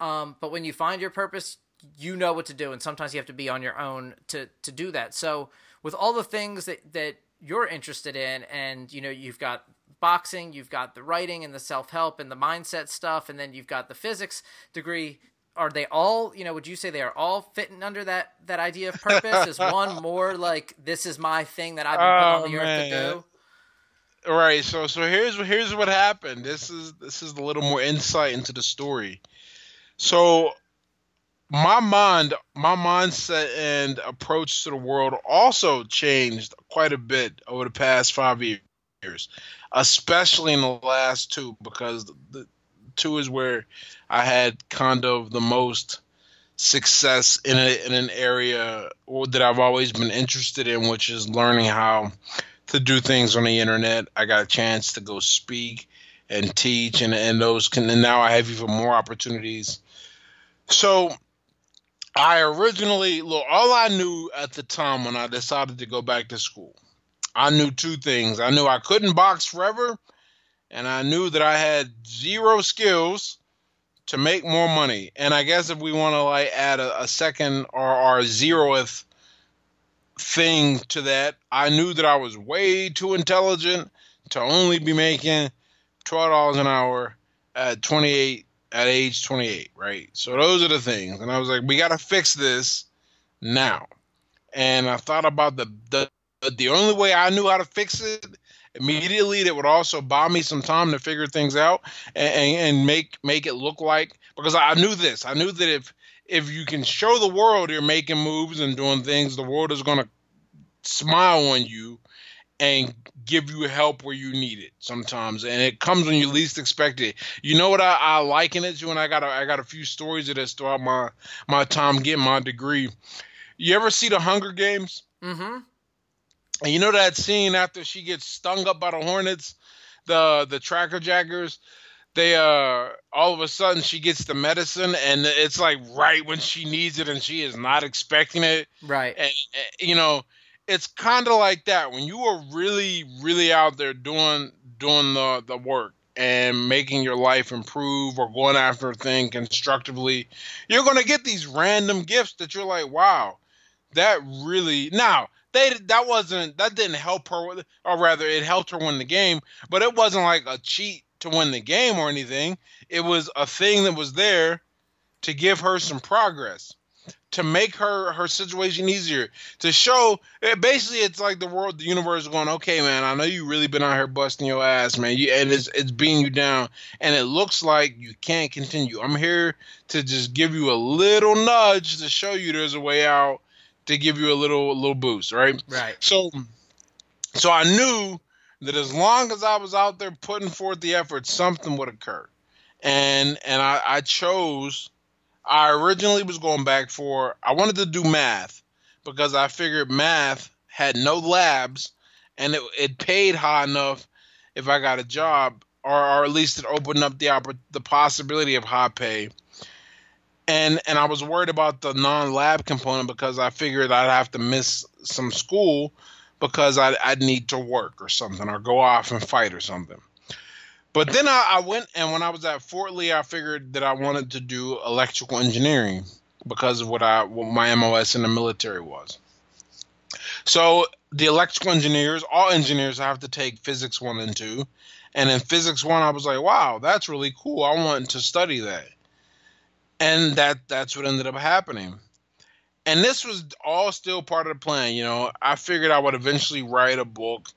Um, but when you find your purpose, you know what to do, and sometimes you have to be on your own to to do that. So with all the things that that you're interested in, and you know you've got boxing, you've got the writing and the self help and the mindset stuff, and then you've got the physics degree. Are they all, you know, would you say they are all fitting under that that idea of purpose? is one more like this is my thing that I've been put oh, on the man. earth to do? All right, so so here's here's what happened. This is this is a little more insight into the story. So my mind, my mindset and approach to the world also changed quite a bit over the past five years, especially in the last two, because the two is where I had kind of the most success in a, in an area that I've always been interested in, which is learning how to do things on the internet. I got a chance to go speak and teach, and, and those can. And now I have even more opportunities. So I originally look. All I knew at the time when I decided to go back to school, I knew two things. I knew I couldn't box forever, and I knew that I had zero skills to make more money. And I guess if we want to like add a, a second or our zeroth thing to that. I knew that I was way too intelligent to only be making twelve dollars an hour at twenty eight at age twenty eight, right? So those are the things, and I was like, we got to fix this now. And I thought about the the the only way I knew how to fix it immediately that would also buy me some time to figure things out and, and, and make make it look like because I knew this. I knew that if if you can show the world you're making moves and doing things, the world is going to smile on you and give you help where you need it sometimes. And it comes when you least expect it. You know what i, I liken it to and i got a, i got a few stories of this throughout my my time getting my degree. You ever see the hunger games? Mm-hmm. And you know that scene after she gets stung up by the hornets the the tracker jackers they uh all of a sudden she gets the medicine and it's like right when she needs it and she is not expecting it. Right. And, you know it's kind of like that. When you are really really out there doing doing the the work and making your life improve or going after a thing constructively you're going to get these random gifts that you're like wow that really now they that wasn't that didn't help her or rather it helped her win the game but it wasn't like a cheat to win the game or anything it was a thing that was there to give her some progress to make her her situation easier to show it, eh, basically it's like the world the universe is going okay man i know you really been out here busting your ass man you, and it's it's beating you down and it looks like you can't continue. I'm here to just give you a little nudge to show you there's a way out to give you a little a little boost right? Right. So so i knew that as long as i was out there putting forth the effort something would occur and and i i chose I originally was going back for I wanted to do math because I figured math had no labs and it, it paid high enough if I got a job or, or at least it opened up the the possibility of high pay. And and I was worried about the non-lab component because I figured I'd have to miss some school because I'd, I'd need to work or something or go off and fight or something. But then I, I, went and when I was at Fort Lee, I figured that I wanted to do electrical engineering because of what I what my MOS in the military was. So the electrical engineers, all engineers have to take physics one and two. And in physics one, I was like, wow, that's really cool. I want to study that. And that that's what ended up happening. And this was all still part of the plan. You know, I figured I would eventually write a book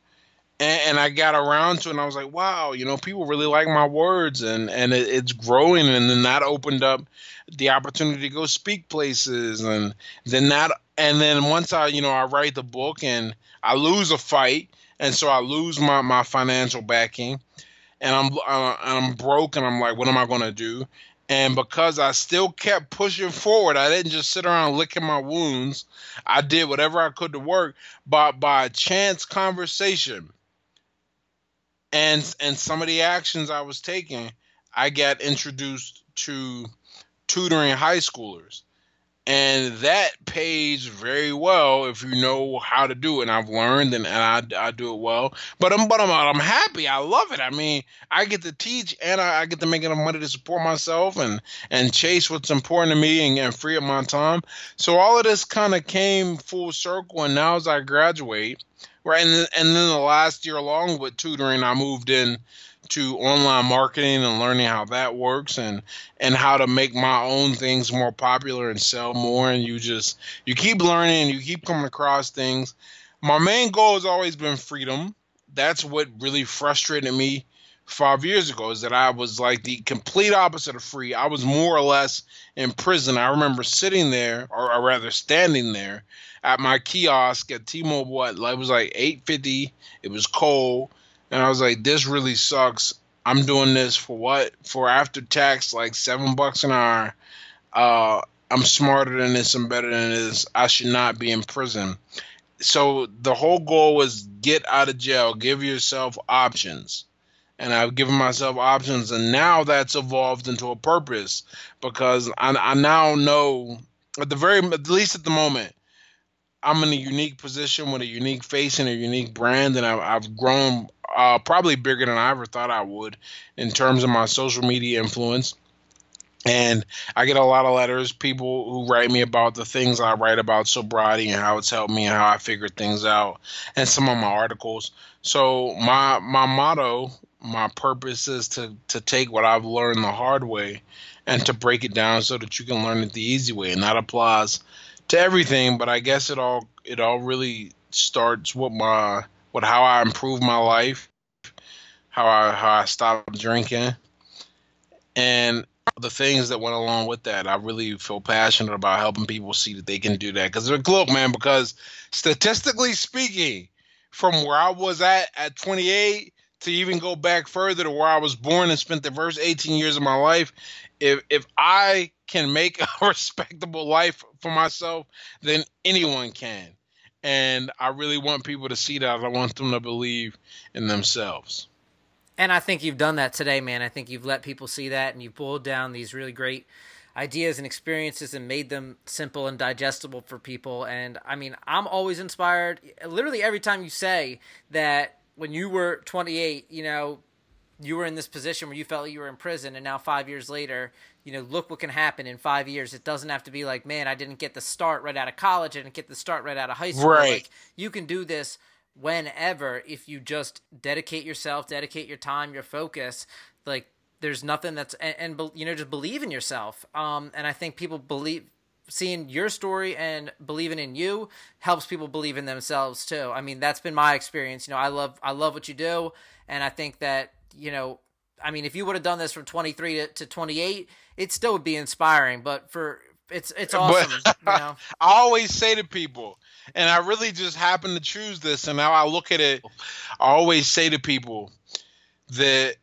and, and, I got around to it and I was like, wow, you know, people really like my words and, and it, it's growing. And then that opened up the opportunity to go speak places. And then that, and then once I, you know, I write the book and I lose a fight. And so I lose my, my financial backing and I'm, uh, I'm broke and I'm like, what am I going to do? And because I still kept pushing forward, I didn't just sit around licking my wounds. I did whatever I could to work. But by chance conversation, and and some of the actions I was taking, I got introduced to tutoring high schoolers, and that pays very well if you know how to do it. And I've learned, and, and I, I do it well. But I'm but I'm I'm happy. I love it. I mean, I get to teach, and I, I get to make enough money to support myself and and chase what's important to me and, and free up my time. So all of this kind of came full circle, and now as I graduate Right, and and then the last year, along with tutoring, I moved in to online marketing and learning how that works and and how to make my own things more popular and sell more. And you just you keep learning, and you keep coming across things. My main goal has always been freedom. That's what really frustrated me five years ago is that I was like the complete opposite of free. I was more or less in prison. I remember sitting there, or, or rather standing there, at my kiosk at T-Mobile. What it was like eight fifty. It was cold, and I was like, "This really sucks." I'm doing this for what? For after tax, like seven bucks an hour. Uh, I'm smarter than this and better than this. I should not be in prison. So the whole goal was get out of jail, give yourself options. And I've given myself options, and now that's evolved into a purpose because I, I now know, at the very at least at the moment, I'm in a unique position with a unique face and a unique brand, and I've, I've grown uh, probably bigger than I ever thought I would in terms of my social media influence. And I get a lot of letters, people who write me about the things I write about sobriety and how it's helped me and how I figured things out, and some of my articles. So my my motto, my purpose is to to take what I've learned the hard way and to break it down so that you can learn it the easy way, and that applies to everything, but I guess it all it all really starts with my with how I improved my life, how I how I stopped drinking, and the things that went along with that. I really feel passionate about helping people see that they can do that. Because look, man, because statistically speaking, from where I was at at 28 to even go back further to where I was born and spent the first 18 years of my life, if if I can make a respectable life for myself, then anyone can. And I really want people to see that. I want them to believe in themselves. And I think you've done that today, man. I think you've let people see that and you've boiled down these really great ideas and experiences and made them simple and digestible for people. And I mean, I'm always inspired. Literally every time you say that when you were 28, you know, you were in this position where you felt like you were in prison, and now five years later, you know, look what can happen in five years. It doesn't have to be like, man, I didn't get the start right out of college, I didn't get the start right out of high school. Right. Like, you can do this whenever if you just dedicate yourself, dedicate your time, your focus. Like, there's nothing that's and, and you know just believe in yourself. Um, and I think people believe seeing your story and believing in you helps people believe in themselves too. I mean, that's been my experience. You know, I love I love what you do, and I think that you know, I mean, if you would have done this from 23 to, to 28, it still would be inspiring. But for it's it's awesome. But, you know? I always say to people, and I really just happen to choose this, and now I look at it. I always say to people that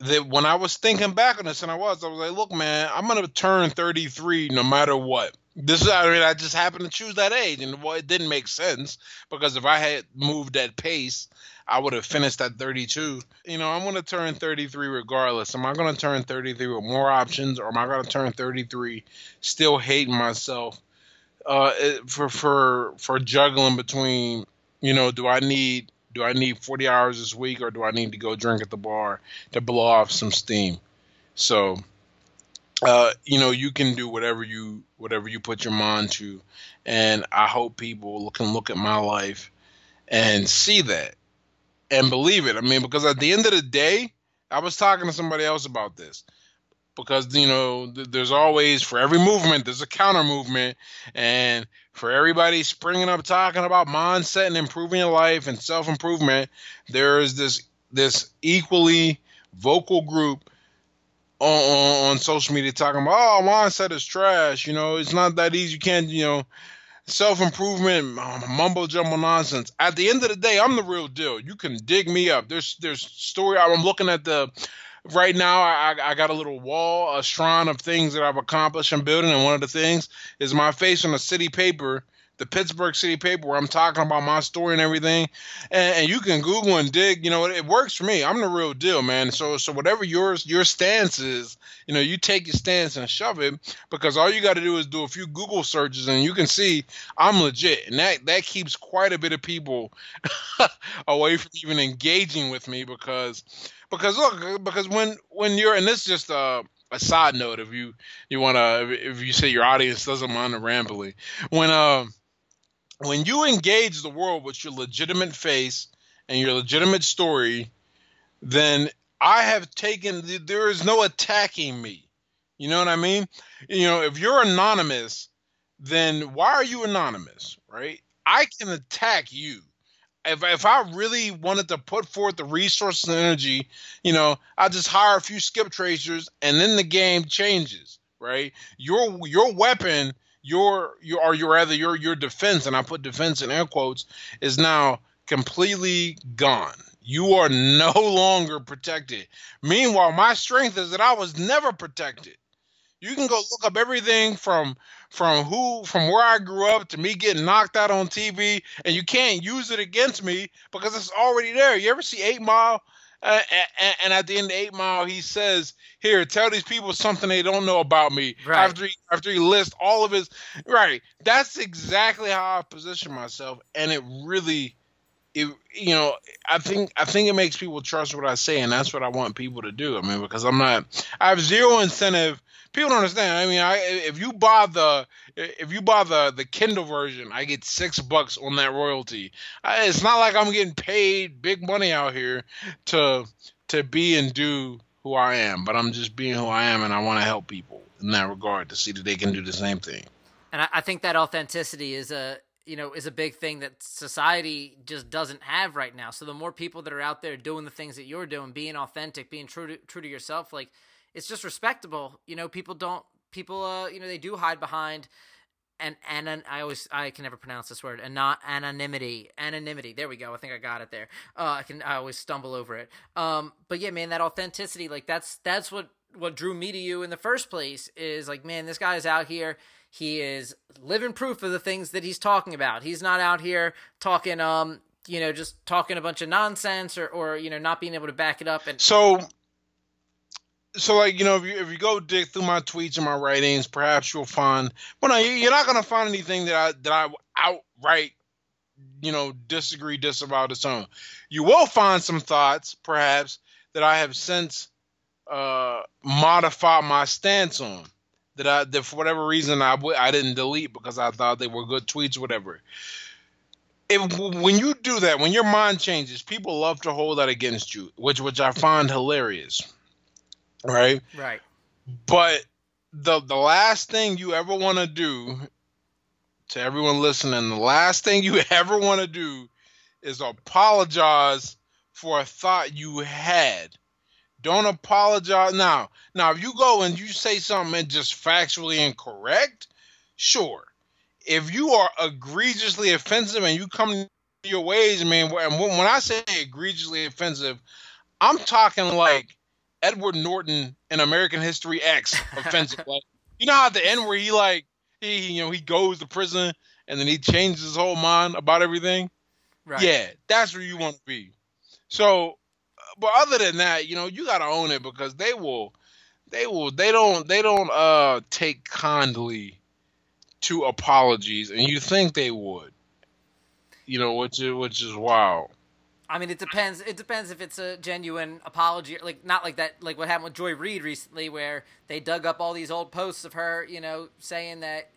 that when I was thinking back on this, and I was, I was like, look, man, I'm gonna turn 33 no matter what. This is, I mean, I just happened to choose that age, and well, it didn't make sense because if I had moved at pace, I would have finished at 32. You know, I'm gonna turn 33 regardless. Am I gonna turn 33 with more options, or am I gonna turn 33 still hating myself uh, for for for juggling between, you know, do I need do I need 40 hours this week or do I need to go drink at the bar to blow off some steam? So, uh, you know, you can do whatever you whatever you put your mind to, and I hope people can look at my life and see that and believe it. I mean, because at the end of the day, I was talking to somebody else about this. Because you know th- there's always for every movement there's a counter movement. And for everybody springing up talking about mindset and improving your life and self-improvement there is this this equally vocal group on, on, on social media talking about oh mindset is trash. You know it's not that easy. You can't you know self-improvement um, mumbo jumbo nonsense. At the end of the day i'm the real deal. You can dig me up. There's there's story i'm looking at the right now I, I got a little wall, a shrine of things that I've accomplished in building, and one of the things is my face on a city paper, the Pittsburgh City paper, where I'm talking about my story and everything. And, and you can Google and dig. You know, it, it, works for me. I'm the real deal, man. So so whatever yours your stance is, you know, you take your stance and shove it because all you got to do is do a few Google searches and you can see I'm legit, and that that keeps quite a bit of people away from even engaging with me because because look because when when you're and this is just a, a side note if you you want to if you say your audience doesn't mind the rambling when uh when you engage the world with your legitimate face and your legitimate story then i have taken there is no attacking me. You know what i mean? You know if you're anonymous then why are you anonymous right? I can attack you. If if I really wanted to put forth the resources and energy, you know, I just hire a few skip tracers and then the game changes, right? Your your weapon, your your or your rather your your defense, and I put defense in air quotes, is now completely gone. You are no longer protected. Meanwhile, my strength is that I was never protected. You can go look up everything from from who from where I grew up to me getting knocked out on TV, and you can't use it against me because it's already there. You ever see Eight Mile? Uh, and, and, at the end of Eight Mile, he says, "Here, tell these people something they don't know about me." Right. After he, after he lists all of his right, that's exactly how I position myself, and it really, it you know, I think I think it makes people trust what I say, and that's what I want people to do. I mean, because I'm not, I have zero incentive people don't understand. I mean, I if you buy the if you buy the the Kindle version, I get six bucks on that royalty. I, it's not like I'm getting paid big money out here to to be and do who I am, but I'm just being who I am, and I want to help people in that regard to see that they can do the same thing. And I, I think that authenticity is a you know is a big thing that society just doesn't have right now. So the more people that are out there doing the things that you're doing, being authentic, being true to, true to yourself, like it's just respectable. You know, people don't people uh you know they do hide behind and and I always I can never pronounce this word and not anonymity anonymity there we go I think I got it there uh, I can I always stumble over it um but yeah man that authenticity like that's that's what what drew me to you in the first place is like man this guy is out here he is living proof of the things that he's talking about he's not out here talking um you know, just talking a bunch of nonsense or, or you know, not being able to back it up. And so, so like you know, if you if you go dig through my tweets and my writings, perhaps you'll find. Well, no, you're not gonna find anything that I that I outright, you know, disagree, disavow, disown. You will find some thoughts, perhaps, that I have since uh, modified my stance on. That I that for whatever reason I w- I didn't delete because I thought they were good tweets, whatever if when you do that, when your mind changes, people love to hold that against you, which which I find hilarious. Right? Right. But the the last thing you ever want to do to everyone listening, the last thing you ever want to do is apologize for a thought you had. Don't apologize now. Now, if you go and you say something just factually incorrect, sure if you are egregiously offensive and you come your ways, I mean, when, when I say egregiously offensive, I'm talking like Edward Norton in American History X offensive. like, you know how at the end where he like he you know he goes to prison and then he changes his whole mind about everything. Right. Yeah, that's where you want to be. So, but other than that, you know, you got to own it because they will, they will, they don't, they don't uh take kindly to apologies, and you think they would. You know, which is which is wow. I mean, it depends. It depends if it's a genuine apology, like not like that, like what happened with Joy Reid recently, where they dug up all these old posts of her, you know, saying that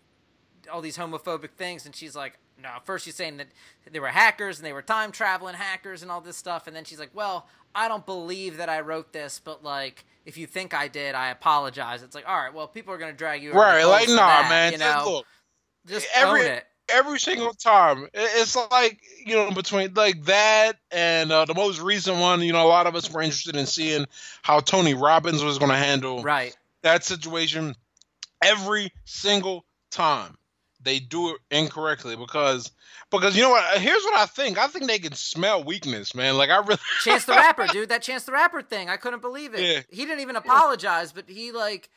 all these homophobic things, and she's like, no. First, she's saying that they were hackers and they were time traveling hackers and all this stuff, and then she's like, well, I don't believe that I wrote this, but like, if you think I did, I apologize. It's like, all right, well, people are gonna drag you right, like, nah, that, man. You know? Look, just every, own it. Every single time, it's like you know between like that and uh, the most recent one. You know, a lot of us were interested in seeing how Tony Robbins was going to handle right that situation. Every single time, they do it incorrectly because because you know what? Here's what I think. I think they can smell weakness, man. Like I really Chance the Rapper, dude. That Chance the Rapper thing. I couldn't believe it. Yeah. He didn't even apologize, but he like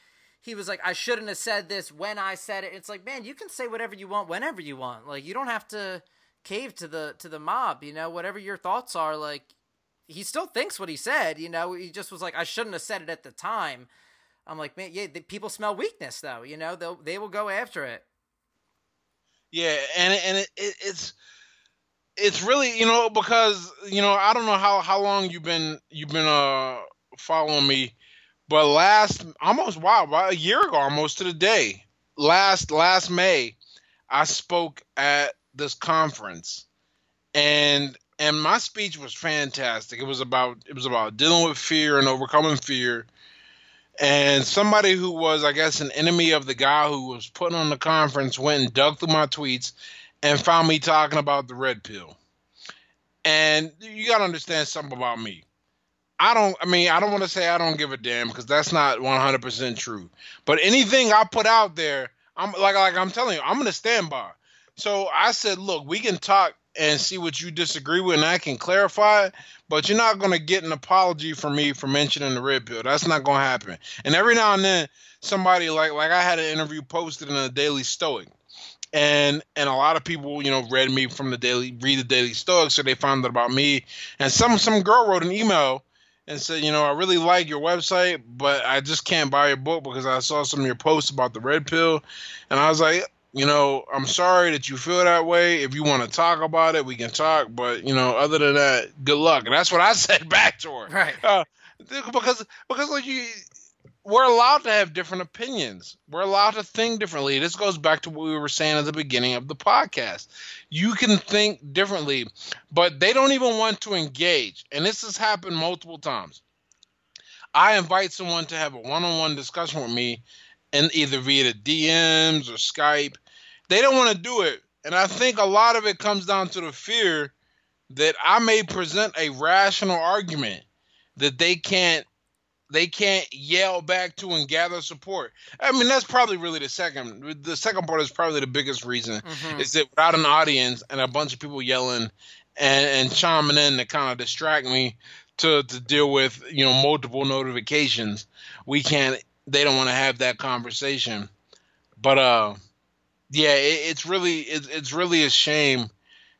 he was like, I shouldn't have said this when I said it. It's like, man, you can say whatever you want whenever you want. Like you don't have to cave to the to the mob, you know, whatever your thoughts are, like he still thinks what he said, you know. He just was like, I shouldn't have said it at the time. I'm like, man, yeah, the, people smell weakness though, you know. They they will go after it. Yeah, and and it, it, it's it's really you know because you know I don't know how how long you've been you've been uh following me but last almost wow, about a year ago, almost to the day, last last May, I spoke at this conference, and and my speech was fantastic. It was about it was about dealing with fear and overcoming fear. And somebody who was, I guess, an enemy of the guy who was putting on the conference went and dug through my tweets and found me talking about the red pill. And you got to understand something about me. I don't. I mean, I don't want to say I don't give a damn because that's not 100 percent true. But anything I put out there, I'm like like I'm telling you, I'm gonna stand by. So I said, look, we can talk and see what you disagree with, and I can clarify. But you're not gonna get an apology from me for mentioning the red pill. That's not gonna happen. And every now and then, somebody like like I had an interview posted in the Daily Stoic and and a lot of people you know read me from the daily read the daily stoic so they found out about me and some some girl wrote an email and said, you know, I really like your website, but I just can't buy your book because I saw some of your posts about the red pill. And I was like, you know, I'm sorry that you feel that way. If you want to talk about it, we can talk. But you know, other than that, good luck. And that's what I said back to her. Right. Uh, because because like you, we're allowed to have different opinions. We're allowed to think differently. This goes back to what we were saying at the beginning of the podcast. You can think differently, but they don't even want to engage. And this has happened multiple times. I invite someone to have a one-on-one discussion with me and either via the DMs or Skype. They don't want to do it. And I think a lot of it comes down to the fear that I may present a rational argument that they can't they can't yell back to and gather support. I mean, that's probably really the second. The second part is probably the biggest reason mm-hmm. is that without an audience and a bunch of people yelling and, and chiming in to kind of distract me to to deal with you know multiple notifications, we can't. They don't want to have that conversation. But uh, yeah, it, it's really it's it's really a shame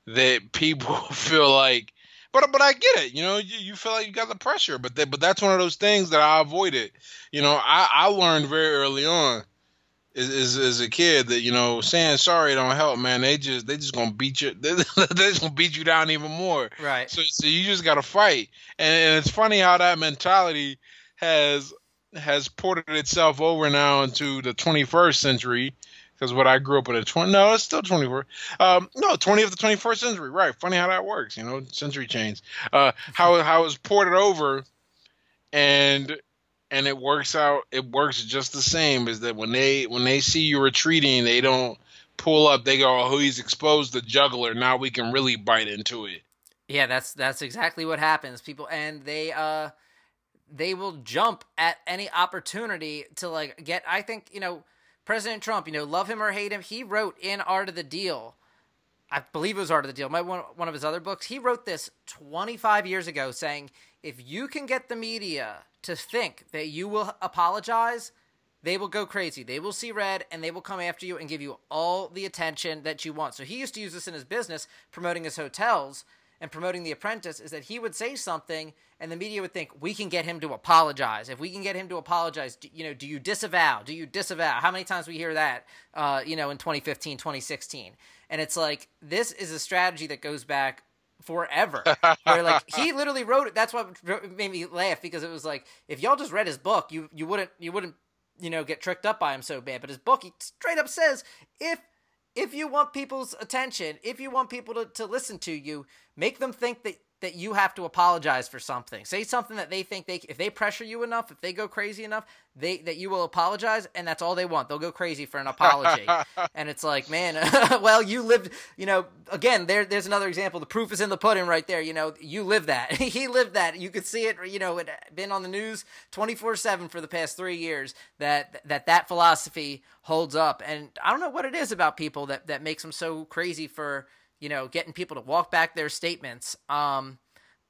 that people feel like but but I get it. You know, you, you feel like you got the pressure, but that, but that's one of those things that I avoided. You know, I, I learned very early on as, as, a kid that you know saying sorry don't help, man. They just they just gonna beat you. They, they just gonna beat you down even more. Right. So so you just gotta fight, and, and it's funny how that mentality has has ported itself over now into the 21st century because what I grew up with a 20 no it's still 24 um no 20th to 21st century right funny how that works you know century change. Uh how how it's ported over and and it works out it works just the same is that when they when they see you retreating they don't pull up they go oh he's exposed the jugular now we can really bite into it. Yeah that's that's exactly what happens. People and they uh they will jump at any opportunity to like get i think you know President Trump, you know, love him or hate him, he wrote in Art of the Deal, I believe it was Art of the Deal, my one, one of his other books, he wrote this 25 years ago saying, if you can get the media to think that you will apologize, they will go crazy. They will see red and they will come after you and give you all the attention that you want. So he used to use this in his business, promoting his hotels and promoting The Apprentice is that he would say something and the media would think we can get him to apologize. If we can get him to apologize, do, you know, do you disavow? Do you disavow? How many times we hear that, uh, you know, in 2015, 2016? And it's like this is a strategy that goes back forever. where like he literally wrote it. That's what made me laugh because it was like if y'all just read his book, you you wouldn't you wouldn't you know get tricked up by him so bad. But his book, he straight up says if if you want people's attention, if you want people to, to listen to you, make them think that that you have to apologize for something. Say something that they think they if they pressure you enough, if they go crazy enough, they that you will apologize and that's all they want. They'll go crazy for an apology. and it's like, man, well, you lived, you know, again, there there's another example. The proof is in the pudding right there, you know, you lived that. he lived that. You could see it, you know, it been on the news 24/7 for the past 3 years that that that philosophy holds up. And I don't know what it is about people that that makes them so crazy for you know, getting people to walk back their statements. Um,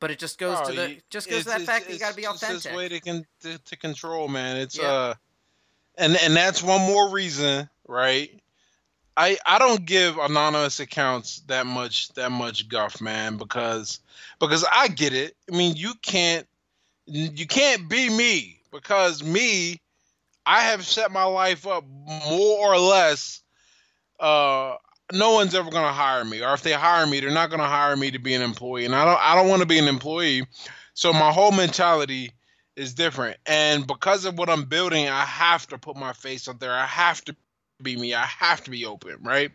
but it just goes oh, to the just goes to that fact that you got to be authentic. It's this way to, con- to, to control, man. It's yeah. uh, and and that's one more reason, right? I I don't give anonymous accounts that much that much guff, man, because because I get it. I mean, you can't you can't be me because me, I have set my life up more or less. Uh, no one's ever going to hire me, or if they hire me, they're not going to hire me to be an employee, and I don't I don't want to be an employee. So my whole mentality is different, and because of what I'm building, I have to put my face up there. I have to be me. I have to be open, right?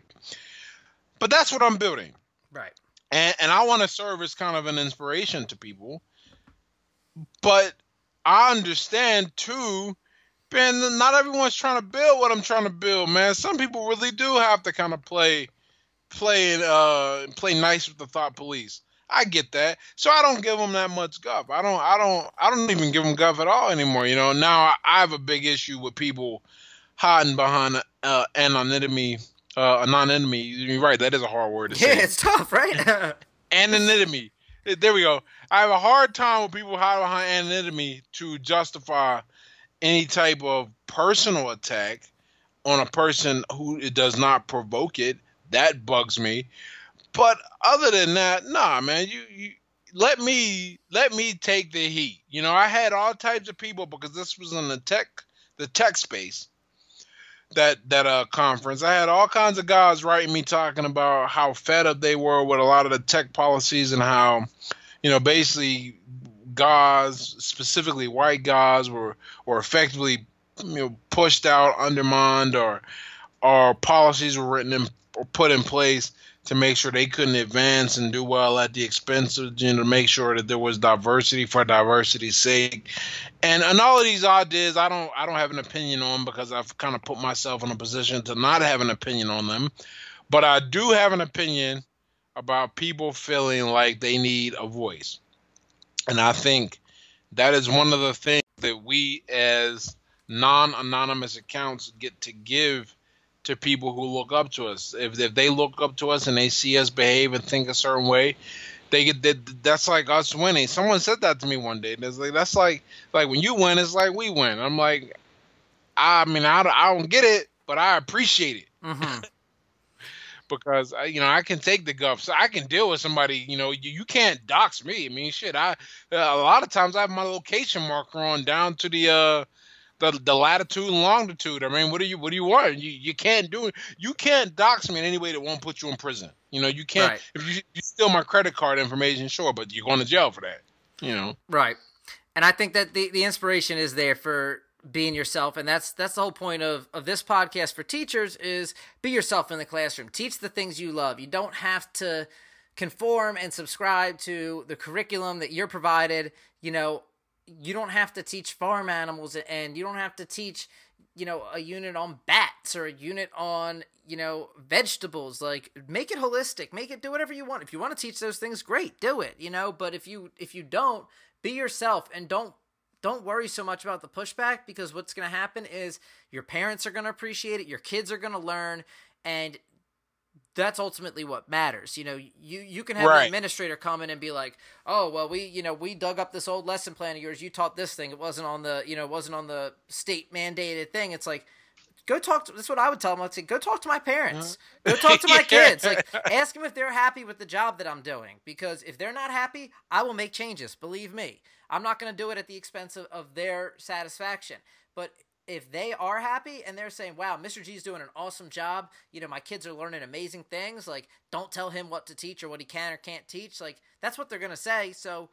But that's what I'm building, right? And and I want to serve as kind of an inspiration to people, but I understand too man, not everyone's trying to build what I'm trying to build, man. Some people really do have to kind of play, play, uh, play nice with the thought police. I get that, so I don't give them that much guff. I don't, I don't, I don't even give them guff at all anymore. You know, now I, have a big issue with people hiding behind uh, anonymity. Uh, anonymity. You're right. That is a hard word to yeah, say. Yeah, it's tough, right? anonymity. There we go. I have a hard time with people hiding behind anonymity to justify any type of personal attack on a person who does not provoke it. That bugs me. But other than that, nah, man, you, you let me let me take the heat. You know, I had all types of people because this was in the tech the tech space that that uh conference. I had all kinds of guys writing me talking about how fed up they were with a lot of the tech policies and how you know basically guys, specifically white guys, were were effectively you know pushed out, undermined, or or policies were written in, or put in place to make sure they couldn't advance and do well at the expense of you know to make sure that there was diversity for diversity's sake. And and all of these ideas i don't i don't have an opinion on because i've kind of put myself in a position to not have an opinion on them. But i do have an opinion about people feeling like they need a voice and I think that is one of the things that we as non anonymous accounts get to give to people who look up to us. If, if they look up to us and they see us behave and think a certain way, they get that that's like us winning. Someone said that to me one day. That's like that's like like when you win, it's like we win. I'm like, I mean, I, I don't get it, but I appreciate it. Mm-hmm. Because I, you know I can take the guff. So I can deal with somebody. You know, you, you can't dox me. I mean, shit. I a lot of times I have my location marker on down to the uh the the latitude and longitude. I mean, what do you what do you want? You you can't do it. You can't dox me in any way that won't put you in prison. You know, you can't Right. if you, you steal my credit card information, sure, but you're going to jail for that. You know. Right. And I think that the, the inspiration is there for being yourself and that's that's the whole point of, of this podcast for teachers is be yourself in the classroom. Teach the things you love. You don't have to conform and subscribe to the curriculum that you're provided. You know, you don't have to teach farm animals and you don't have to teach you know a unit on bats or a unit on you know vegetables like make it holistic make it do whatever you want if you want to teach those things great do it you know but if you if you don't be yourself and don't don't worry so much about the pushback because what's going to happen is your parents are going to appreciate it your kids are going to learn and that's ultimately what matters. You know, you you can have an administrator come in and be like, "Oh, well, we you know we dug up this old lesson plan of yours. You taught this thing. It wasn't on the you know it wasn't on the state mandated thing." It's like, go talk to. That's what I would tell them. I'd say, go talk to my parents. Uh-huh. Go talk to my kids. Like, ask them if they're happy with the job that I'm doing. Because if they're not happy, I will make changes. Believe me, I'm not going to do it at the expense of, of their satisfaction. But if they are happy and they're saying, "Wow, Mr. G's doing an awesome job," you know, my kids are learning amazing things. Like, don't tell him what to teach or what he can or can't teach. Like, that's what they're gonna say. So,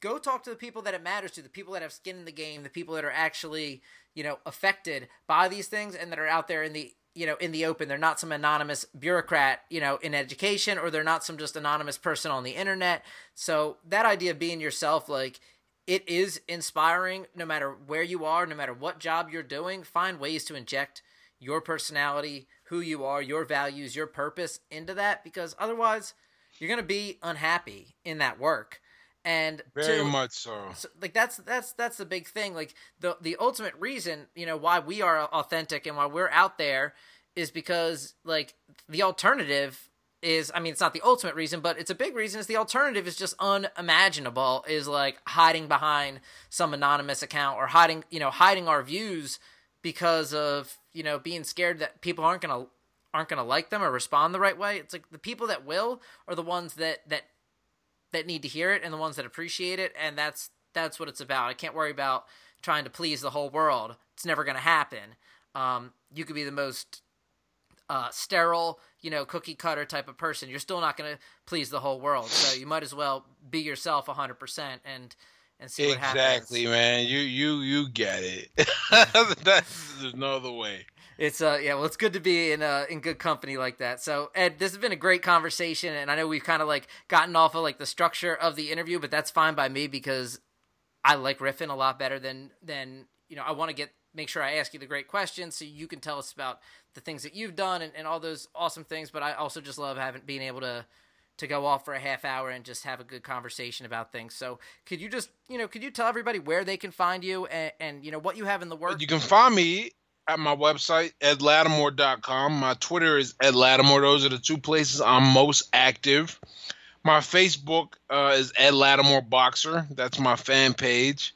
go talk to the people that it matters to, the people that have skin in the game, the people that are actually, you know, affected by these things and that are out there in the you know in the open. They're not some anonymous bureaucrat you know in education or they're not some just anonymous person on the internet. So that idea of being yourself like it is inspiring no matter where you are no matter what job you're doing. Find ways to inject your personality who you are your values your purpose into that because otherwise you're going to be unhappy in that work and Very to- much so. so, like that's that's that's the big thing like the the ultimate reason you know why we are authentic and why we're out there is because like the alternative is i mean it's not the ultimate reason but it's a big reason is the alternative is just unimaginable is like hiding behind some anonymous account or hiding you know hiding our views because of you know being scared that people aren't gonna aren't gonna like them or respond the right way it's like the people that will are the ones that that that need to hear it and the ones that appreciate it and that's that's what it's about i can't worry about trying to please the whole world it's never going to happen um, you could be the most uh, sterile you know cookie cutter type of person you're still not going to please the whole world so you might as well be yourself 100% and and see what happens Exactly, man. You you you get it. That's there's no other way. It's uh yeah, well it's good to be in uh in good company like that. So Ed, this has been a great conversation and I know we've kind of like gotten off of like the structure of the interview, but that's fine by me because I like riffing a lot better than than you know, I want to get make sure I ask you the great questions so you can tell us about the things that you've done and, and all those awesome things, but I also just love having being able to to go off for a half hour and just have a good conversation about things. So, could you just, you know, could you tell everybody where they can find you and, and you know what you have in the works? You can find me at my website, edlatimore.com. My Twitter is Ed Latimore. Those are the two places I'm most active. My Facebook uh, is Ed Latimore Boxer. That's my fan page.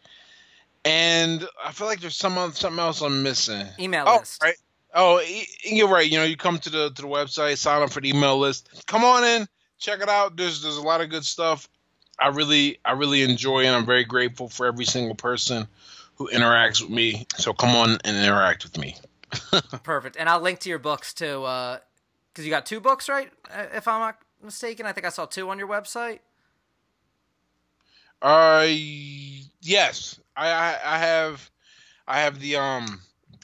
And I feel like there's some something else I'm missing. Email Oh, list. right. Oh, e- you're right. You know, you come to the to the website, sign up for the email list. Come on in, check it out. There's there's a lot of good stuff. I really I really enjoy and I'm very grateful for every single person who interacts with me. So come on and interact with me. Perfect. And I'll link to your books too, because you got two books, right? Uh, If I'm not mistaken, I think I saw two on your website. Uh, yes, I, I I have I have the um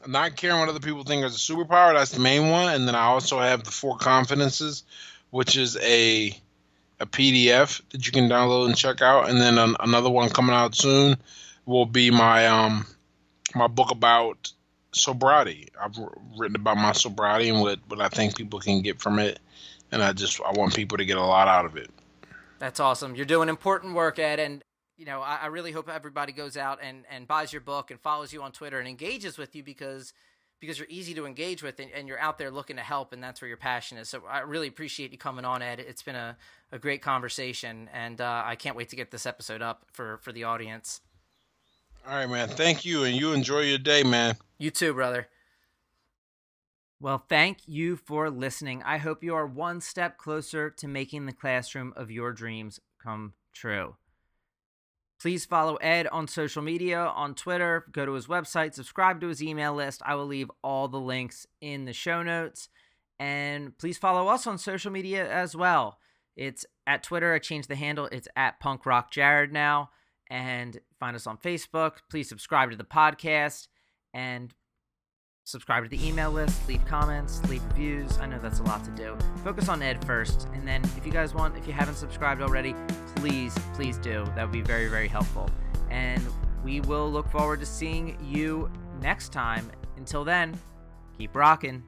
not caring what other people think is a superpower. That's the main one, and then I also have the four confidences, which is a a PDF that you can download and check out, and then an, another one coming out soon will be my um my book about sobriety. I've written about my sobriety and what what I think people can get from it, and I just I want people to get a lot out of it. That's awesome. You're doing important work, Ed, and you know I, I really hope everybody goes out and, and buys your book and follows you on Twitter and engages with you because because you're easy to engage with and, and you're out there looking to help and that's where your passion is. So I really appreciate you coming on, Ed. It's been a, a great conversation, and uh, I can't wait to get this episode up for for the audience. All right, man. Thank you, and you enjoy your day, man. You too, brother. Well, thank you for listening. I hope you are one step closer to making the classroom of your dreams come true. Please follow Ed on social media, on Twitter, go to his website, subscribe to his email list. I will leave all the links in the show notes. And please follow us on social media as well. It's at Twitter, I changed the handle. It's at Punk Rock Jared now. And find us on Facebook. Please subscribe to the podcast. And subscribe to the email list, leave comments, leave reviews. I know that's a lot to do. Focus on Ed first, and then if you guys want, if you haven't subscribed already, please, please do. That would be very, very helpful. And we will look forward to seeing you next time. Until then, keep rocking.